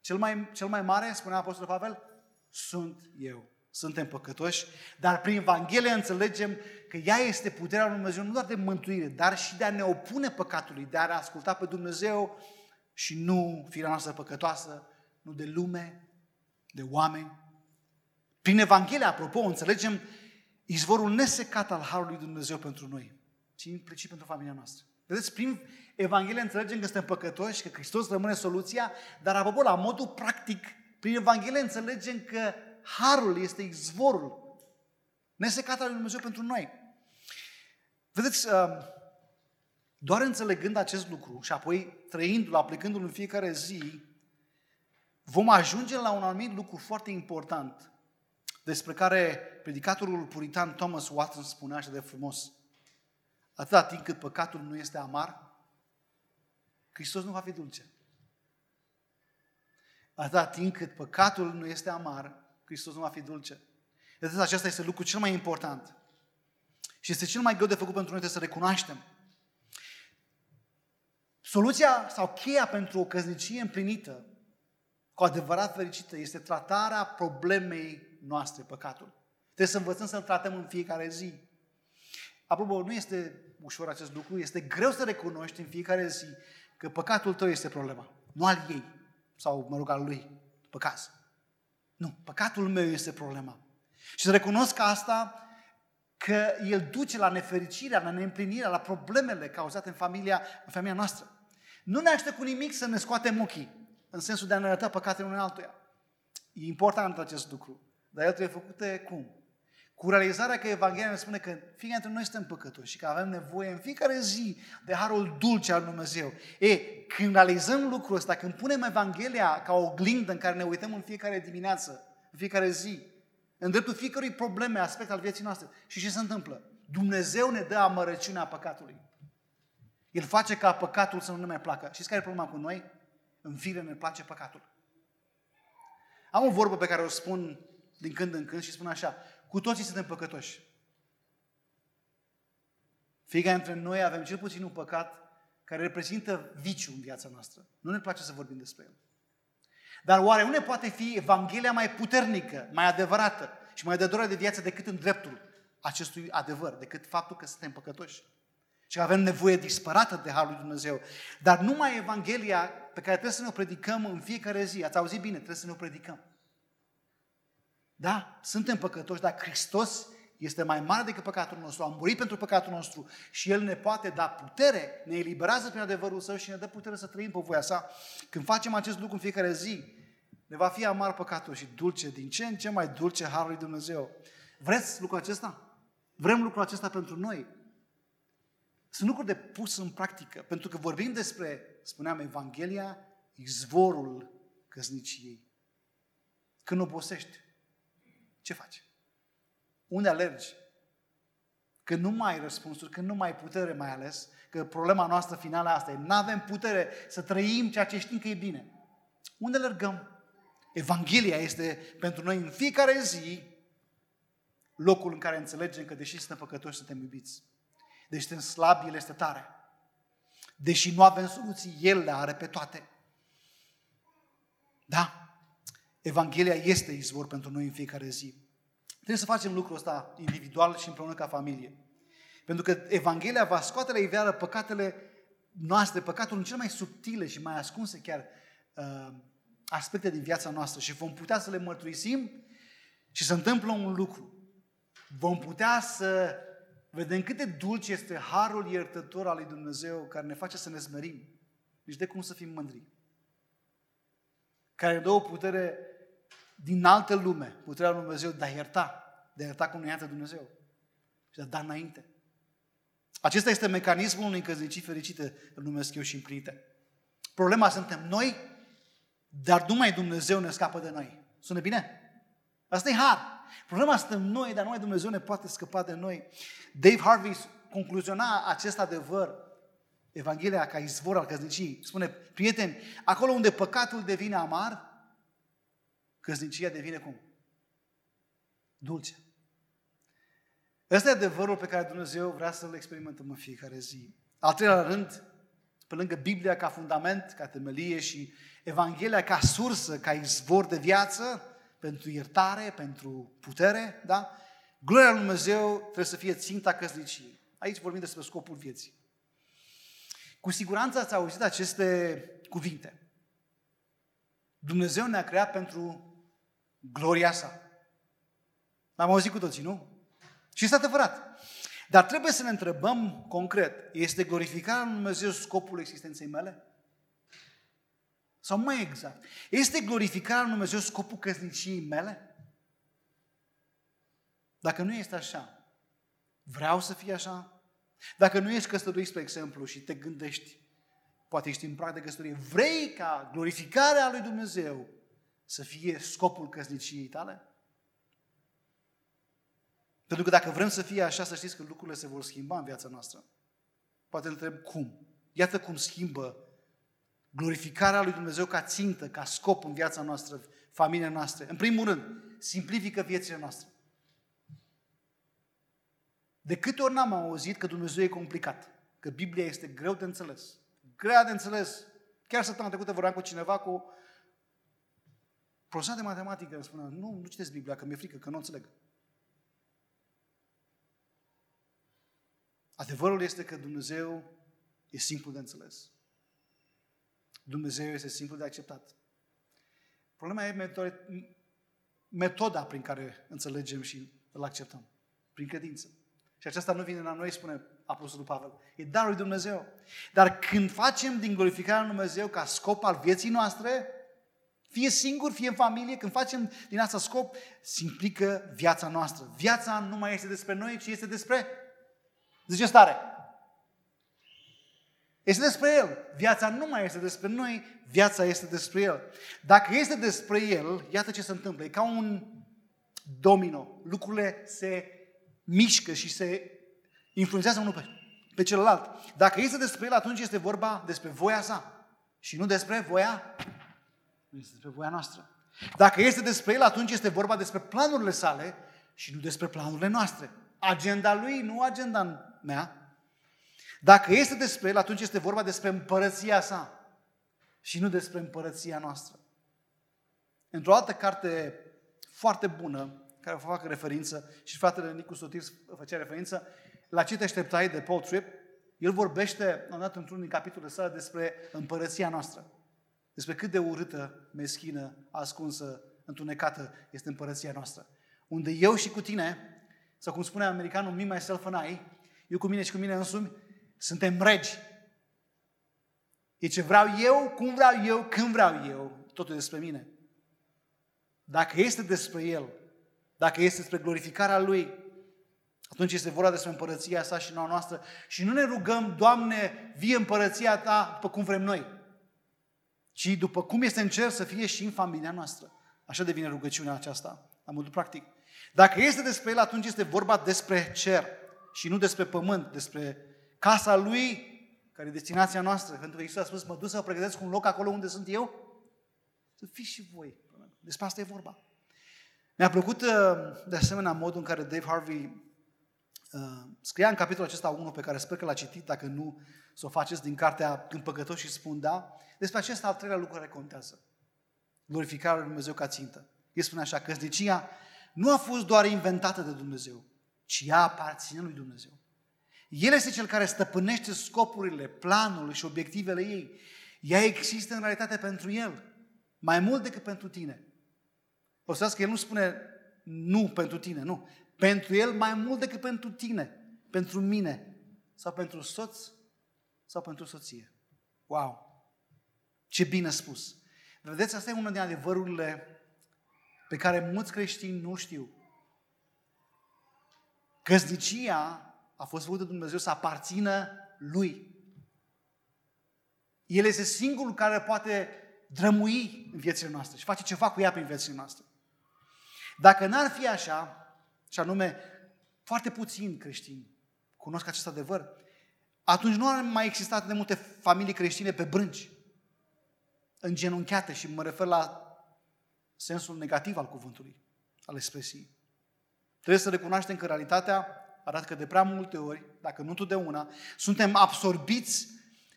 cel mai, cel mai mare, spunea Apostolul Pavel, sunt eu. Suntem păcătoși, dar prin Evanghelie înțelegem că ea este puterea lui Dumnezeu nu doar de mântuire, dar și de a ne opune păcatului, de a ne asculta pe Dumnezeu și nu firea noastră păcătoasă, nu de lume, de oameni. Prin Evanghelie, apropo, înțelegem izvorul nesecat al Harului Dumnezeu pentru noi, ci implicit pentru familia noastră. Vedeți, prin Evanghelie înțelegem că suntem păcătoși, că Hristos rămâne soluția, dar apropo, la modul practic, prin Evanghelie înțelegem că Harul este izvorul nesecat al lui Dumnezeu pentru noi. Vedeți, uh, doar înțelegând acest lucru și apoi trăindu-l, aplicându-l în fiecare zi, vom ajunge la un anumit lucru foarte important despre care predicatorul puritan Thomas Watson spunea așa de frumos. Atâta timp cât păcatul nu este amar, Hristos nu va fi dulce. Atâta timp cât păcatul nu este amar, Hristos nu va fi dulce. Vedeți, acesta este lucrul cel mai important. Și este cel mai greu de făcut pentru noi, trebuie să recunoaștem. Soluția sau cheia pentru o căsnicie împlinită, cu adevărat fericită, este tratarea problemei noastre, păcatul. Trebuie să învățăm să-l tratăm în fiecare zi. Apropo, nu este ușor acest lucru, este greu să recunoști în fiecare zi că păcatul tău este problema, nu al ei, sau, mă rog, al lui, păcat. Nu, păcatul meu este problema. Și să recunosc asta că el duce la nefericirea, la neîmplinirea, la problemele cauzate în familia, în familia noastră. Nu ne ajută cu nimic să ne scoatem ochii, în sensul de a ne arăta păcatele unui altuia. E important acest lucru. Dar el trebuie făcute cum? Cu realizarea că Evanghelia ne spune că fiecare noi suntem păcătoși și că avem nevoie în fiecare zi de harul dulce al Dumnezeu. E, când realizăm lucrul ăsta, când punem Evanghelia ca o oglindă în care ne uităm în fiecare dimineață, în fiecare zi, în dreptul fiecărui probleme, aspect al vieții noastre, și ce se întâmplă? Dumnezeu ne dă amărăciunea păcatului. El face ca păcatul să nu ne mai placă. Și care e problema cu noi? În fire ne place păcatul. Am o vorbă pe care o spun din când în când și spun așa, cu toții suntem păcătoși. Fiecare dintre noi avem cel puțin un păcat care reprezintă viciu în viața noastră. Nu ne place să vorbim despre el. Dar oare nu ne poate fi Evanghelia mai puternică, mai adevărată și mai de de viață decât în dreptul acestui adevăr, decât faptul că suntem păcătoși? Și că avem nevoie disparată de Harul lui Dumnezeu. Dar numai Evanghelia pe care trebuie să ne o predicăm în fiecare zi, ați auzit bine, trebuie să ne o predicăm. Da, suntem păcătoși, dar Hristos este mai mare decât păcatul nostru, a murit pentru păcatul nostru și El ne poate da putere, ne eliberează prin adevărul Său și ne dă putere să trăim pe voia Sa. Când facem acest lucru în fiecare zi, ne va fi amar păcatul și dulce, din ce în ce mai dulce Harul lui Dumnezeu. Vreți lucrul acesta? Vrem lucrul acesta pentru noi. Sunt lucruri de pus în practică, pentru că vorbim despre, spuneam, Evanghelia, izvorul căsniciei. Când obosești, ce faci? Unde alergi? Când nu mai ai răspunsuri, când nu mai ai putere mai ales, că problema noastră finală asta e, nu avem putere să trăim ceea ce știm că e bine. Unde alergăm? Evanghelia este pentru noi în fiecare zi locul în care înțelegem că deși suntem păcătoși, suntem iubiți. Deși suntem slabi, El este tare. Deși nu avem soluții, El le are pe toate. Da, Evanghelia este izvor pentru noi în fiecare zi. Trebuie să facem lucrul ăsta individual și împreună ca familie. Pentru că Evanghelia va scoate la iveală păcatele noastre, păcatul în cele mai subtile și mai ascunse chiar uh, aspecte din viața noastră și vom putea să le mărturisim și să întâmplă un lucru. Vom putea să vedem cât de dulce este harul iertător al lui Dumnezeu care ne face să ne smerim. Deci de cum să fim mândri. Care dă o putere din altă lume, puterea lui Dumnezeu de a ierta, de a ierta cum ne iartă Dumnezeu și de a da înainte. Acesta este mecanismul unei căznicii fericite, îl numesc eu și împlinite. Problema suntem noi, dar numai Dumnezeu ne scapă de noi. Sună bine? Asta e har. Problema suntem noi, dar numai Dumnezeu ne poate scăpa de noi. Dave Harvey concluziona acest adevăr, Evanghelia ca izvor al căznicii. Spune, prieteni, acolo unde păcatul devine amar, căsnicia devine cum? Dulce. Ăsta e adevărul pe care Dumnezeu vrea să-l experimentăm în fiecare zi. Al treilea rând, pe lângă Biblia ca fundament, ca temelie și Evanghelia ca sursă, ca izvor de viață, pentru iertare, pentru putere, da? Gloria lui Dumnezeu trebuie să fie ținta căsniciei. Aici vorbim despre scopul vieții. Cu siguranță ați auzit aceste cuvinte. Dumnezeu ne-a creat pentru gloria sa. L-am auzit cu toții, nu? Și este adevărat. Dar trebuie să ne întrebăm concret, este glorificarea lui Dumnezeu scopul existenței mele? Sau mai exact, este glorificarea lui Dumnezeu scopul căsniciei mele? Dacă nu este așa, vreau să fie așa? Dacă nu ești căsătorit, spre exemplu, și te gândești, poate ești în prag de căsătorie, vrei ca glorificarea lui Dumnezeu să fie scopul căsniciei tale? Pentru că dacă vrem să fie așa, să știți că lucrurile se vor schimba în viața noastră. Poate întreb cum. Iată cum schimbă glorificarea lui Dumnezeu ca țintă, ca scop în viața noastră, familia noastră. În primul rând, simplifică viețile noastre. De câte ori n-am auzit că Dumnezeu e complicat, că Biblia este greu de înțeles, grea de înțeles. Chiar săptămâna trecută vorbeam cu cineva cu profesor de matematică, îmi spunea, nu, nu citesc Biblia, că mi-e frică, că nu o înțeleg. Adevărul este că Dumnezeu e simplu de înțeles. Dumnezeu este simplu de acceptat. Problema e metoda prin care înțelegem și îl acceptăm. Prin credință. Și aceasta nu vine la noi, spune Apostolul Pavel. E darul lui Dumnezeu. Dar când facem din glorificarea lui Dumnezeu ca scop al vieții noastre, fie singur, fie în familie, când facem din asta scop, se implică viața noastră. Viața nu mai este despre noi, ci este despre Zice stare. Este despre El. Viața nu mai este despre noi, viața este despre El. Dacă este despre El, iată ce se întâmplă. E ca un domino. Lucrurile se mișcă și se influențează unul pe, pe celălalt. Dacă este despre El, atunci este vorba despre voia sa. Și nu despre voia, nu este despre voia noastră. Dacă este despre El, atunci este vorba despre planurile sale și nu despre planurile noastre. Agenda Lui, nu agenda mea, dacă este despre El, atunci este vorba despre împărăția sa și nu despre împărăția noastră. Într-o altă carte foarte bună, care vă fac referință, și fratele Nicu Sotir făcea referință, la ce te așteptai de Paul Tripp, el vorbește, am dat într-unul din capitolele sale, despre împărăția noastră. Despre cât de urâtă, meschină, ascunsă, întunecată este împărăția noastră. Unde eu și cu tine, sau cum spune americanul, me, myself and I, eu cu mine și cu mine însumi, suntem regi. E ce vreau eu, cum vreau eu, când vreau eu, totul despre mine. Dacă este despre El, dacă este despre glorificarea Lui, Atunci este vorba despre împărăția sa și noastră și nu ne rugăm, Doamne, vie împărăția ta după cum vrem noi, ci după cum este în cer să fie și în familia noastră. Așa devine rugăciunea aceasta, la modul practic. Dacă este despre el, atunci este vorba despre cer și nu despre pământ, despre casa lui, care e destinația noastră. Pentru că Iisus a spus, mă duc să vă pregătesc un loc acolo unde sunt eu, să fiți și voi. Despre asta e vorba. Mi-a plăcut uh, de asemenea modul în care Dave Harvey uh, scria în capitolul acesta 1 pe care sper că l-a citit, dacă nu să o faceți din cartea Când păcătoși spun da, despre acest al treilea lucru care contează. Glorificarea lui Dumnezeu ca țintă. El spune așa, căsnicia nu a fost doar inventată de Dumnezeu, ci ea aparține lui Dumnezeu. El este cel care stăpânește scopurile, planul și obiectivele ei. Ea există în realitate pentru el, mai mult decât pentru tine. O să că el nu spune nu pentru tine, nu. Pentru el mai mult decât pentru tine, pentru mine, sau pentru soț, sau pentru soție. Wow! Ce bine spus! Vedeți, asta e unul din adevărurile pe care mulți creștini nu știu. Căsnicia a fost făcută de Dumnezeu să aparțină Lui. El este singurul care poate drămui în viețile noastre și face ceva cu ea prin viețile noastre. Dacă n-ar fi așa, și anume foarte puțini creștini cunosc acest adevăr, atunci nu ar mai exista atât de multe familii creștine pe brânci, îngenunchiate și mă refer la sensul negativ al cuvântului, al expresiei. Trebuie să recunoaștem că realitatea arată că de prea multe ori, dacă nu totdeauna, suntem absorbiți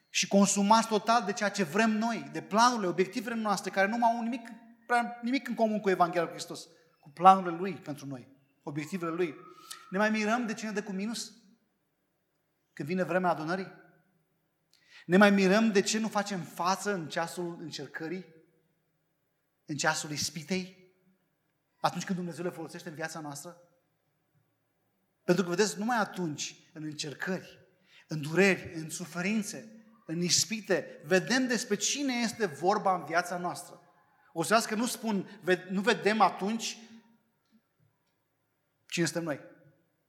și consumați total de ceea ce vrem noi, de planurile, obiectivele noastre, care nu au nimic, prea, nimic în comun cu Evanghelia lui Hristos, cu planurile Lui pentru noi, obiectivele Lui. Ne mai mirăm de cine dă cu minus? Când vine vremea adunării? Ne mai mirăm de ce nu facem față în ceasul încercării? În ceasul ispitei? Atunci când Dumnezeu le folosește în viața noastră? Pentru că, vedeți, numai atunci, în încercări, în dureri, în suferințe, în ispite, vedem despre cine este vorba în viața noastră. O să că nu spun, nu vedem atunci cine suntem noi.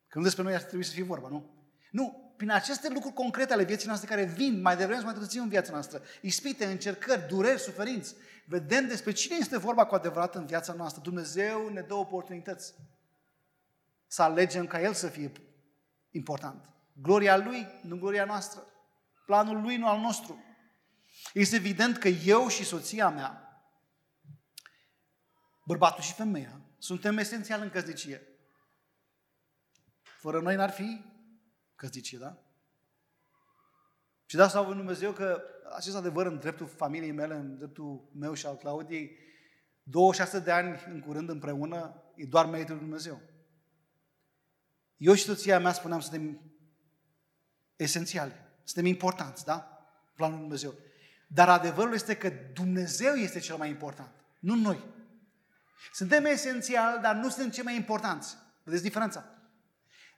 Că nu despre noi ar trebui să fie vorba, nu? Nu, prin aceste lucruri concrete ale vieții noastre care vin mai devreme sau mai târziu în viața noastră, ispite, încercări, dureri, suferinți, vedem despre cine este vorba cu adevărat în viața noastră. Dumnezeu ne dă oportunități să alegem ca El să fie important. Gloria Lui, nu gloria noastră. Planul Lui, nu al nostru. Este evident că eu și soția mea, bărbatul și femeia, suntem esențial în căsnicie. Fără noi n-ar fi căsnicie, da? Și da, slavă Dumnezeu că acest adevăr în dreptul familiei mele, în dreptul meu și al Claudiei, 26 de ani în curând împreună, e doar meritul lui Dumnezeu. Eu și soția mea spuneam, suntem esențiali, suntem importanți, da? Planul lui Dumnezeu. Dar adevărul este că Dumnezeu este cel mai important, nu noi. Suntem esențiali, dar nu suntem cei mai importanți. Vedeți diferența?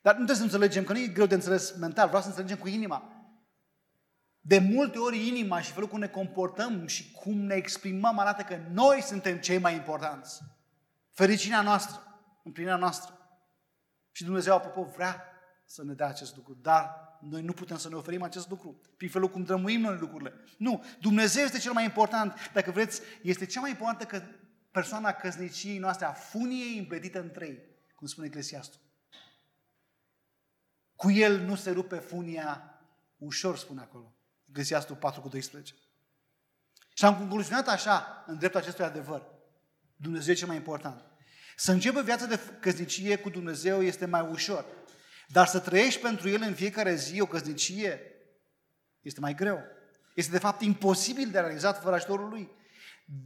Dar nu trebuie să înțelegem, că nu e greu de înțeles mental, vreau să înțelegem cu inima. De multe ori inima și felul cum ne comportăm și cum ne exprimăm arată că noi suntem cei mai importanți. Fericirea noastră, împlinirea noastră. Și Dumnezeu, apropo, vrea să ne dea acest lucru, dar noi nu putem să ne oferim acest lucru prin felul cum drămuim noi lucrurile. Nu, Dumnezeu este cel mai important. Dacă vreți, este cea mai importantă că persoana căsniciei noastre, a funiei împletită în trei, cum spune Eclesiastul. Cu el nu se rupe funia ușor, spune acolo. Eclesiastul 4 cu 12. Și am concluzionat așa, în dreptul acestui adevăr. Dumnezeu e cel mai important. Să începe viața de căsnicie cu Dumnezeu este mai ușor. Dar să trăiești pentru El în fiecare zi o căsnicie este mai greu. Este de fapt imposibil de realizat fără ajutorul Lui.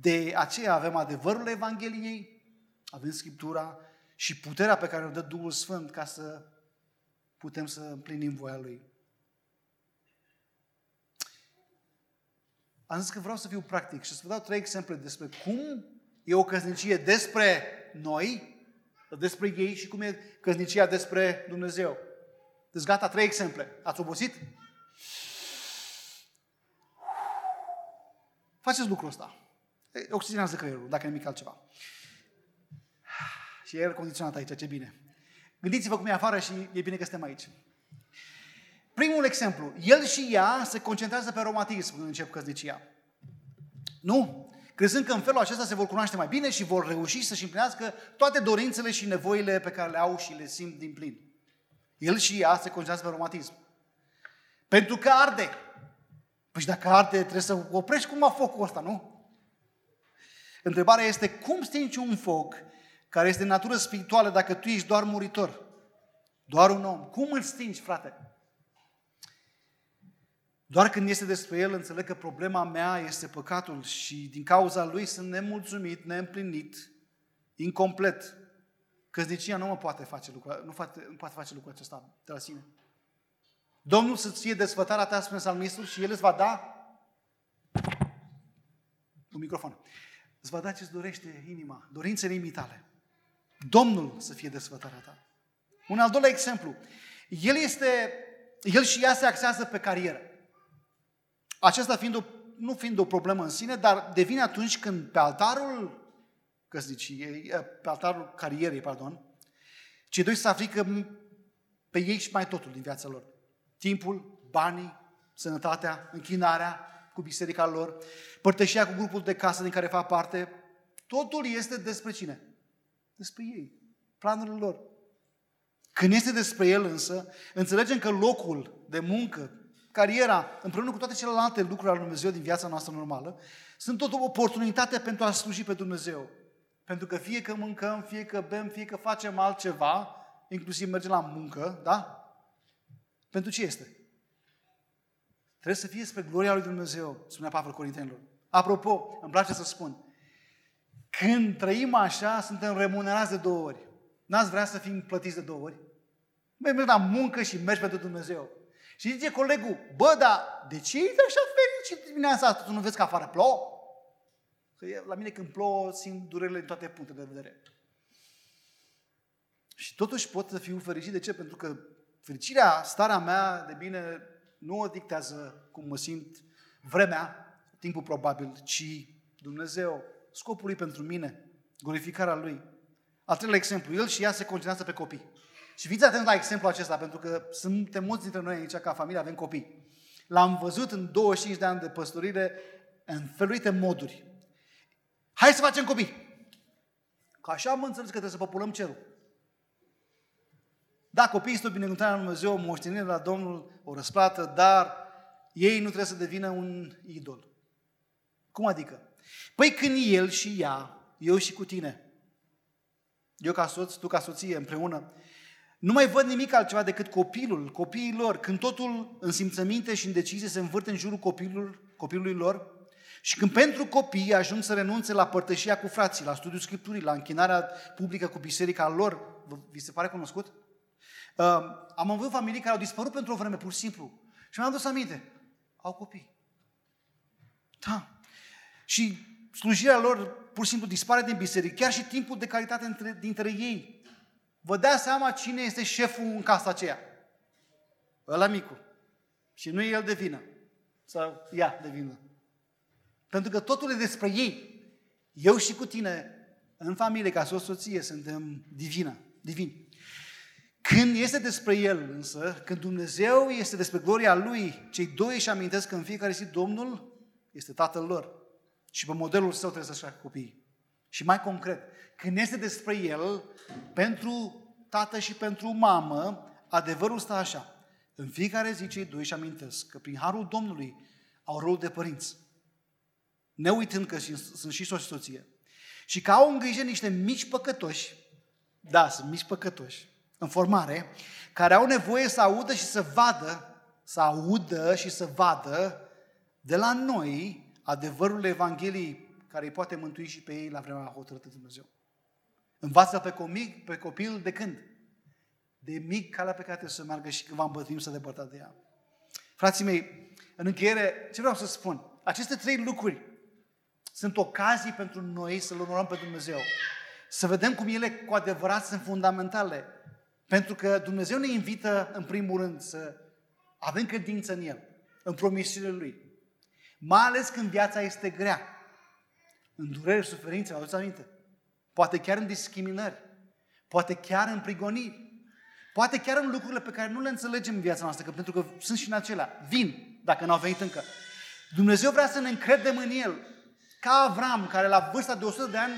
De aceea avem adevărul Evangheliei, avem Scriptura și puterea pe care o dă Duhul Sfânt ca să putem să împlinim voia Lui. Am zis că vreau să fiu practic și să vă dau trei exemple despre cum e o căsnicie despre noi, despre ei și cum e căsnicia despre Dumnezeu. Deci gata, trei exemple. Ați obosit? Faceți lucrul ăsta. Oxigenează creierul, dacă nimic altceva. Și e aer condiționat aici, ce bine. Gândiți-vă cum e afară și e bine că suntem aici. Primul exemplu, el și ea se concentrează pe romantism când încep căsnicia. Nu? Crezând că în felul acesta se vor cunoaște mai bine și vor reuși să-și împlinească toate dorințele și nevoile pe care le au și le simt din plin. El și ea se concentrează pe romantism. Pentru că arde. Păi dacă arde, trebuie să oprești cumva focul ăsta, nu? Întrebarea este, cum stingi un foc care este de natură spirituală dacă tu ești doar muritor? Doar un om. Cum îl stingi, frate? Doar când este despre el, înțeleg că problema mea este păcatul și din cauza lui sunt nemulțumit, neîmplinit, incomplet. Căsnicia nu mă poate face lucrul, nu, poate, nu poate face lucrul acesta de la sine. Domnul să-ți fie desfătarea ta, spune salmistul, și El îți va da un microfon. Îți va da ce-ți dorește inima, dorințele inimii tale. Domnul să fie desfătarea ta. Un al doilea exemplu. El este, el și ea se axează pe carieră. Acesta fiind o, nu fiind o problemă în sine, dar devine atunci când pe altarul căsniciei, eh, pe altarul carierei, pardon, cei doi se aplică pe ei și mai totul din viața lor. Timpul, banii, sănătatea, închinarea cu biserica lor, părtășia cu grupul de casă din care fac parte, totul este despre cine? Despre ei, planurile lor. Când este despre el însă, înțelegem că locul de muncă, cariera, împreună cu toate celelalte lucruri ale Dumnezeu din viața noastră normală, sunt tot o oportunitate pentru a sluji pe Dumnezeu. Pentru că fie că mâncăm, fie că bem, fie că facem altceva, inclusiv mergem la muncă, da? Pentru ce este? Trebuie să fie spre gloria lui Dumnezeu, spunea Pavel Corintenilor. Apropo, îmi place să spun, când trăim așa, suntem remunerați de două ori. N-ați vrea să fim plătiți de două ori? Mergi la muncă și mergi pentru Dumnezeu. Și zice colegul, bă, dar de ce ești așa fericit dimineața asta? Tu nu vezi că afară plouă? Că la mine când plouă simt durerile în toate punctele de vedere. Și totuși pot să fiu fericit. De ce? Pentru că fericirea, starea mea de bine, nu o dictează cum mă simt vremea, timpul probabil, ci Dumnezeu, scopul lui pentru mine, glorificarea lui. Al treilea exemplu, el și ea se concentrează pe copii. Și fiți atenți la exemplul acesta, pentru că suntem mulți dintre noi aici, ca familie, avem copii. L-am văzut în 25 de ani de păstorire în feluite moduri. Hai să facem copii! Că așa am înțeles că trebuie să populăm cerul. Da, copiii sunt o binecuvântare la Dumnezeu, o moștenire la Domnul, o răsplată, dar ei nu trebuie să devină un idol. Cum adică? Păi când el și ea, eu și cu tine, eu ca soț, tu ca soție, împreună, nu mai văd nimic altceva decât copilul, copiii lor, când totul în simțăminte și în decizie se învârte în jurul copilul, copilului lor și când pentru copii ajung să renunțe la părtășia cu frații, la studiul Scripturii, la închinarea publică cu biserica lor, vi se pare cunoscut? Uh, am avut familii care au dispărut pentru o vreme, pur și simplu. Și mi-am dus aminte. Au copii. Da. Și slujirea lor pur și simplu dispare din biserică, chiar și timpul de calitate între, dintre ei Vă dați seama cine este șeful în casa aceea? Ăla micu. Și nu e el de vină. Sau ea de vină. Pentru că totul e despre ei. Eu și cu tine, în familie, ca o soție, suntem divină, divini. Când este despre El însă, când Dumnezeu este despre gloria Lui, cei doi își amintesc că în fiecare zi Domnul este Tatăl lor. Și pe modelul său trebuie să-și facă copiii. Și mai concret, când este despre El, pentru tată și pentru mamă, adevărul stă așa. În fiecare zi cei doi își amintesc că prin harul Domnului au rol de părinți. Ne uitând că sunt și soț și soție. Și că au în grijă niște mici păcătoși, da, sunt mici păcătoși, în formare, care au nevoie să audă și să vadă, să audă și să vadă de la noi adevărul Evangheliei care îi poate mântui și pe ei la vremea hotărâtă de Dumnezeu. Învață pe, comic, pe copil de când? De mic calea pe care trebuie să meargă și când va îmbătrâni să depărta de ea. Frații mei, în încheiere, ce vreau să spun? Aceste trei lucruri sunt ocazii pentru noi să-L onorăm pe Dumnezeu. Să vedem cum ele cu adevărat sunt fundamentale. Pentru că Dumnezeu ne invită, în primul rând, să avem credință în El, în promisiunile Lui. Mai ales când viața este grea. În durere suferință, auzi aminte? poate chiar în discriminări, poate chiar în prigoniri, Poate chiar în lucrurile pe care nu le înțelegem în viața noastră, că pentru că sunt și în acelea. Vin, dacă n-au venit încă. Dumnezeu vrea să ne încredem în El. Ca Avram, care la vârsta de 100 de ani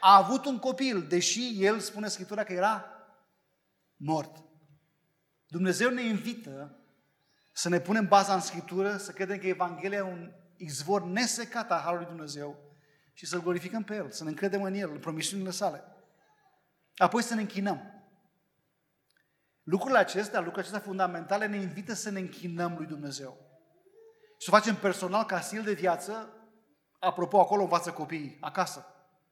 a avut un copil, deși el spune Scriptura că era mort. Dumnezeu ne invită să ne punem baza în Scriptură, să credem că Evanghelia e un izvor nesecat a Harului Dumnezeu și să-L glorificăm pe El, să ne încredem în El, în promisiunile sale. Apoi să ne închinăm. Lucrurile acestea, lucrurile acestea fundamentale ne invită să ne închinăm lui Dumnezeu. Și să o facem personal ca stil de viață, apropo, acolo învață copiii, acasă.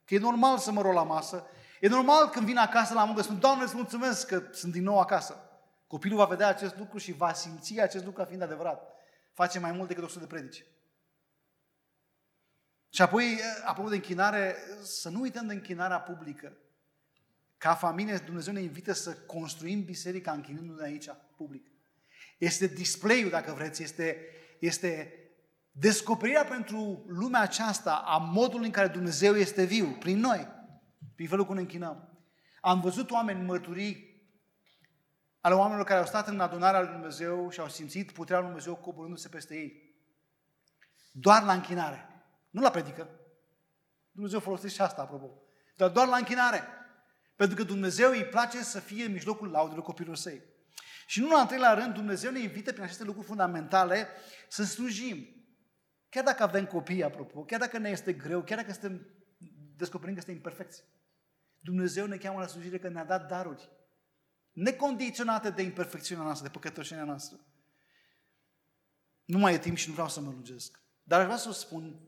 Că e normal să mă rog la masă, e normal când vin acasă la muncă, spun, Doamne, îți mulțumesc că sunt din nou acasă. Copilul va vedea acest lucru și va simți acest lucru ca fiind adevărat. Face mai mult decât 100 de predici. Și apoi, apropo de închinare, să nu uităm de închinarea publică. Ca familie, Dumnezeu ne invită să construim biserica închinându-ne aici, public. Este display-ul, dacă vreți, este, este descoperirea pentru lumea aceasta a modului în care Dumnezeu este viu, prin noi, prin felul cum ne închinăm. Am văzut oameni mărturii ale oamenilor care au stat în adunarea lui Dumnezeu și au simțit puterea lui Dumnezeu coborându-se peste ei. Doar la închinare. Nu la predică. Dumnezeu folosește și asta, apropo. Dar doar la închinare. Pentru că Dumnezeu îi place să fie în mijlocul laudelor copilor săi. Și nu în al treilea rând, Dumnezeu ne invită prin aceste lucruri fundamentale să slujim. Chiar dacă avem copii, apropo, chiar dacă ne este greu, chiar dacă suntem, descoperim că suntem imperfecți. Dumnezeu ne cheamă la slujire că ne-a dat daruri. Necondiționate de imperfecțiunea noastră, de păcătoșenia noastră. Nu mai e timp și nu vreau să mă lungesc. Dar aș vrea să spun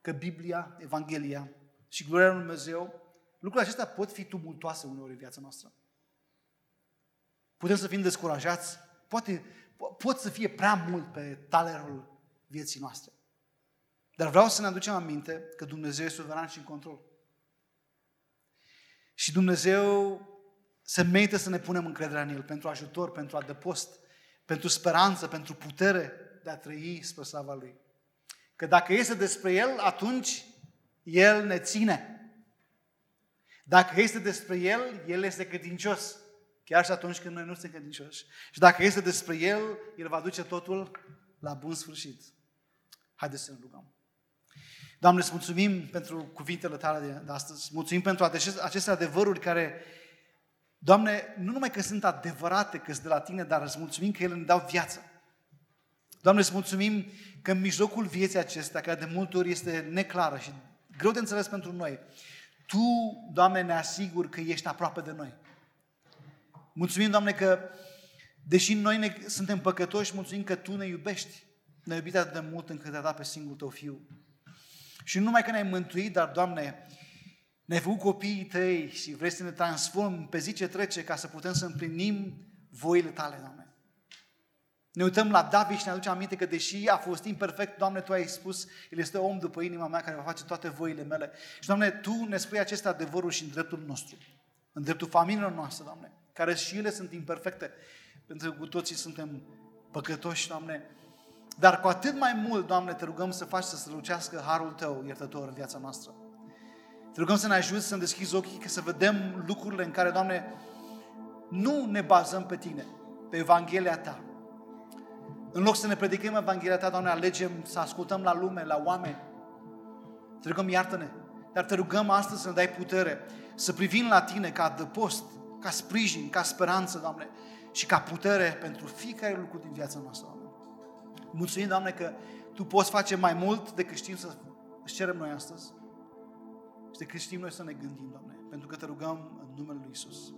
că Biblia, Evanghelia și gloria lui Dumnezeu, lucrurile acestea pot fi tumultoase uneori în viața noastră. Putem să fim descurajați, poate, pot să fie prea mult pe talerul vieții noastre. Dar vreau să ne aducem aminte că Dumnezeu e suveran și în control. Și Dumnezeu se merită să ne punem încrederea în El pentru ajutor, pentru adăpost, pentru speranță, pentru putere de a trăi spre slava Lui. Că dacă este despre El, atunci El ne ține. Dacă este despre El, El este credincios. Chiar și atunci când noi nu suntem credincioși. Și dacă este despre El, El va duce totul la bun sfârșit. Haideți să ne rugăm. Doamne, îți mulțumim pentru cuvintele tale de astăzi. Mulțumim pentru aceste adevăruri care, Doamne, nu numai că sunt adevărate, că sunt de la Tine, dar îți mulțumim că ele ne dau viață. Doamne, îți mulțumim că în mijlocul vieții acestea, care de multe ori este neclară și greu de înțeles pentru noi, Tu, Doamne, ne asiguri că ești aproape de noi. Mulțumim, Doamne, că deși noi ne, suntem păcătoși, mulțumim că Tu ne iubești. Ne-ai iubit atât de mult încât a dat pe singurul Tău Fiu. Și nu numai că ne-ai mântuit, dar, Doamne, ne-ai făcut copiii Tăi și vrei să ne transform pe zi ce trece ca să putem să împlinim voile Tale, Doamne. Ne uităm la David și ne aducem aminte că deși a fost imperfect, Doamne, Tu ai spus, El este om după inima mea care va face toate voile mele. Și, Doamne, Tu ne spui aceste adevăruri și în dreptul nostru, în dreptul familiilor noastre, Doamne, care și ele sunt imperfecte, pentru că cu toții suntem păcătoși, Doamne. Dar cu atât mai mult, Doamne, te rugăm să faci să strălucească harul Tău iertător în viața noastră. Te rugăm să ne ajuți să ne deschizi ochii, că să vedem lucrurile în care, Doamne, nu ne bazăm pe Tine, pe Evanghelia Ta, în loc să ne predicăm Evanghelia Ta, Doamne, alegem să ascultăm la lume, la oameni. Te rugăm, iartă-ne. Dar te rugăm astăzi să ne dai putere, să privim la Tine ca adăpost, ca sprijin, ca speranță, Doamne, și ca putere pentru fiecare lucru din viața noastră, Doamne. Mulțumim, Doamne, că Tu poți face mai mult decât știm să îți cerem noi astăzi și decât știm noi să ne gândim, Doamne, pentru că te rugăm în numele Lui Isus.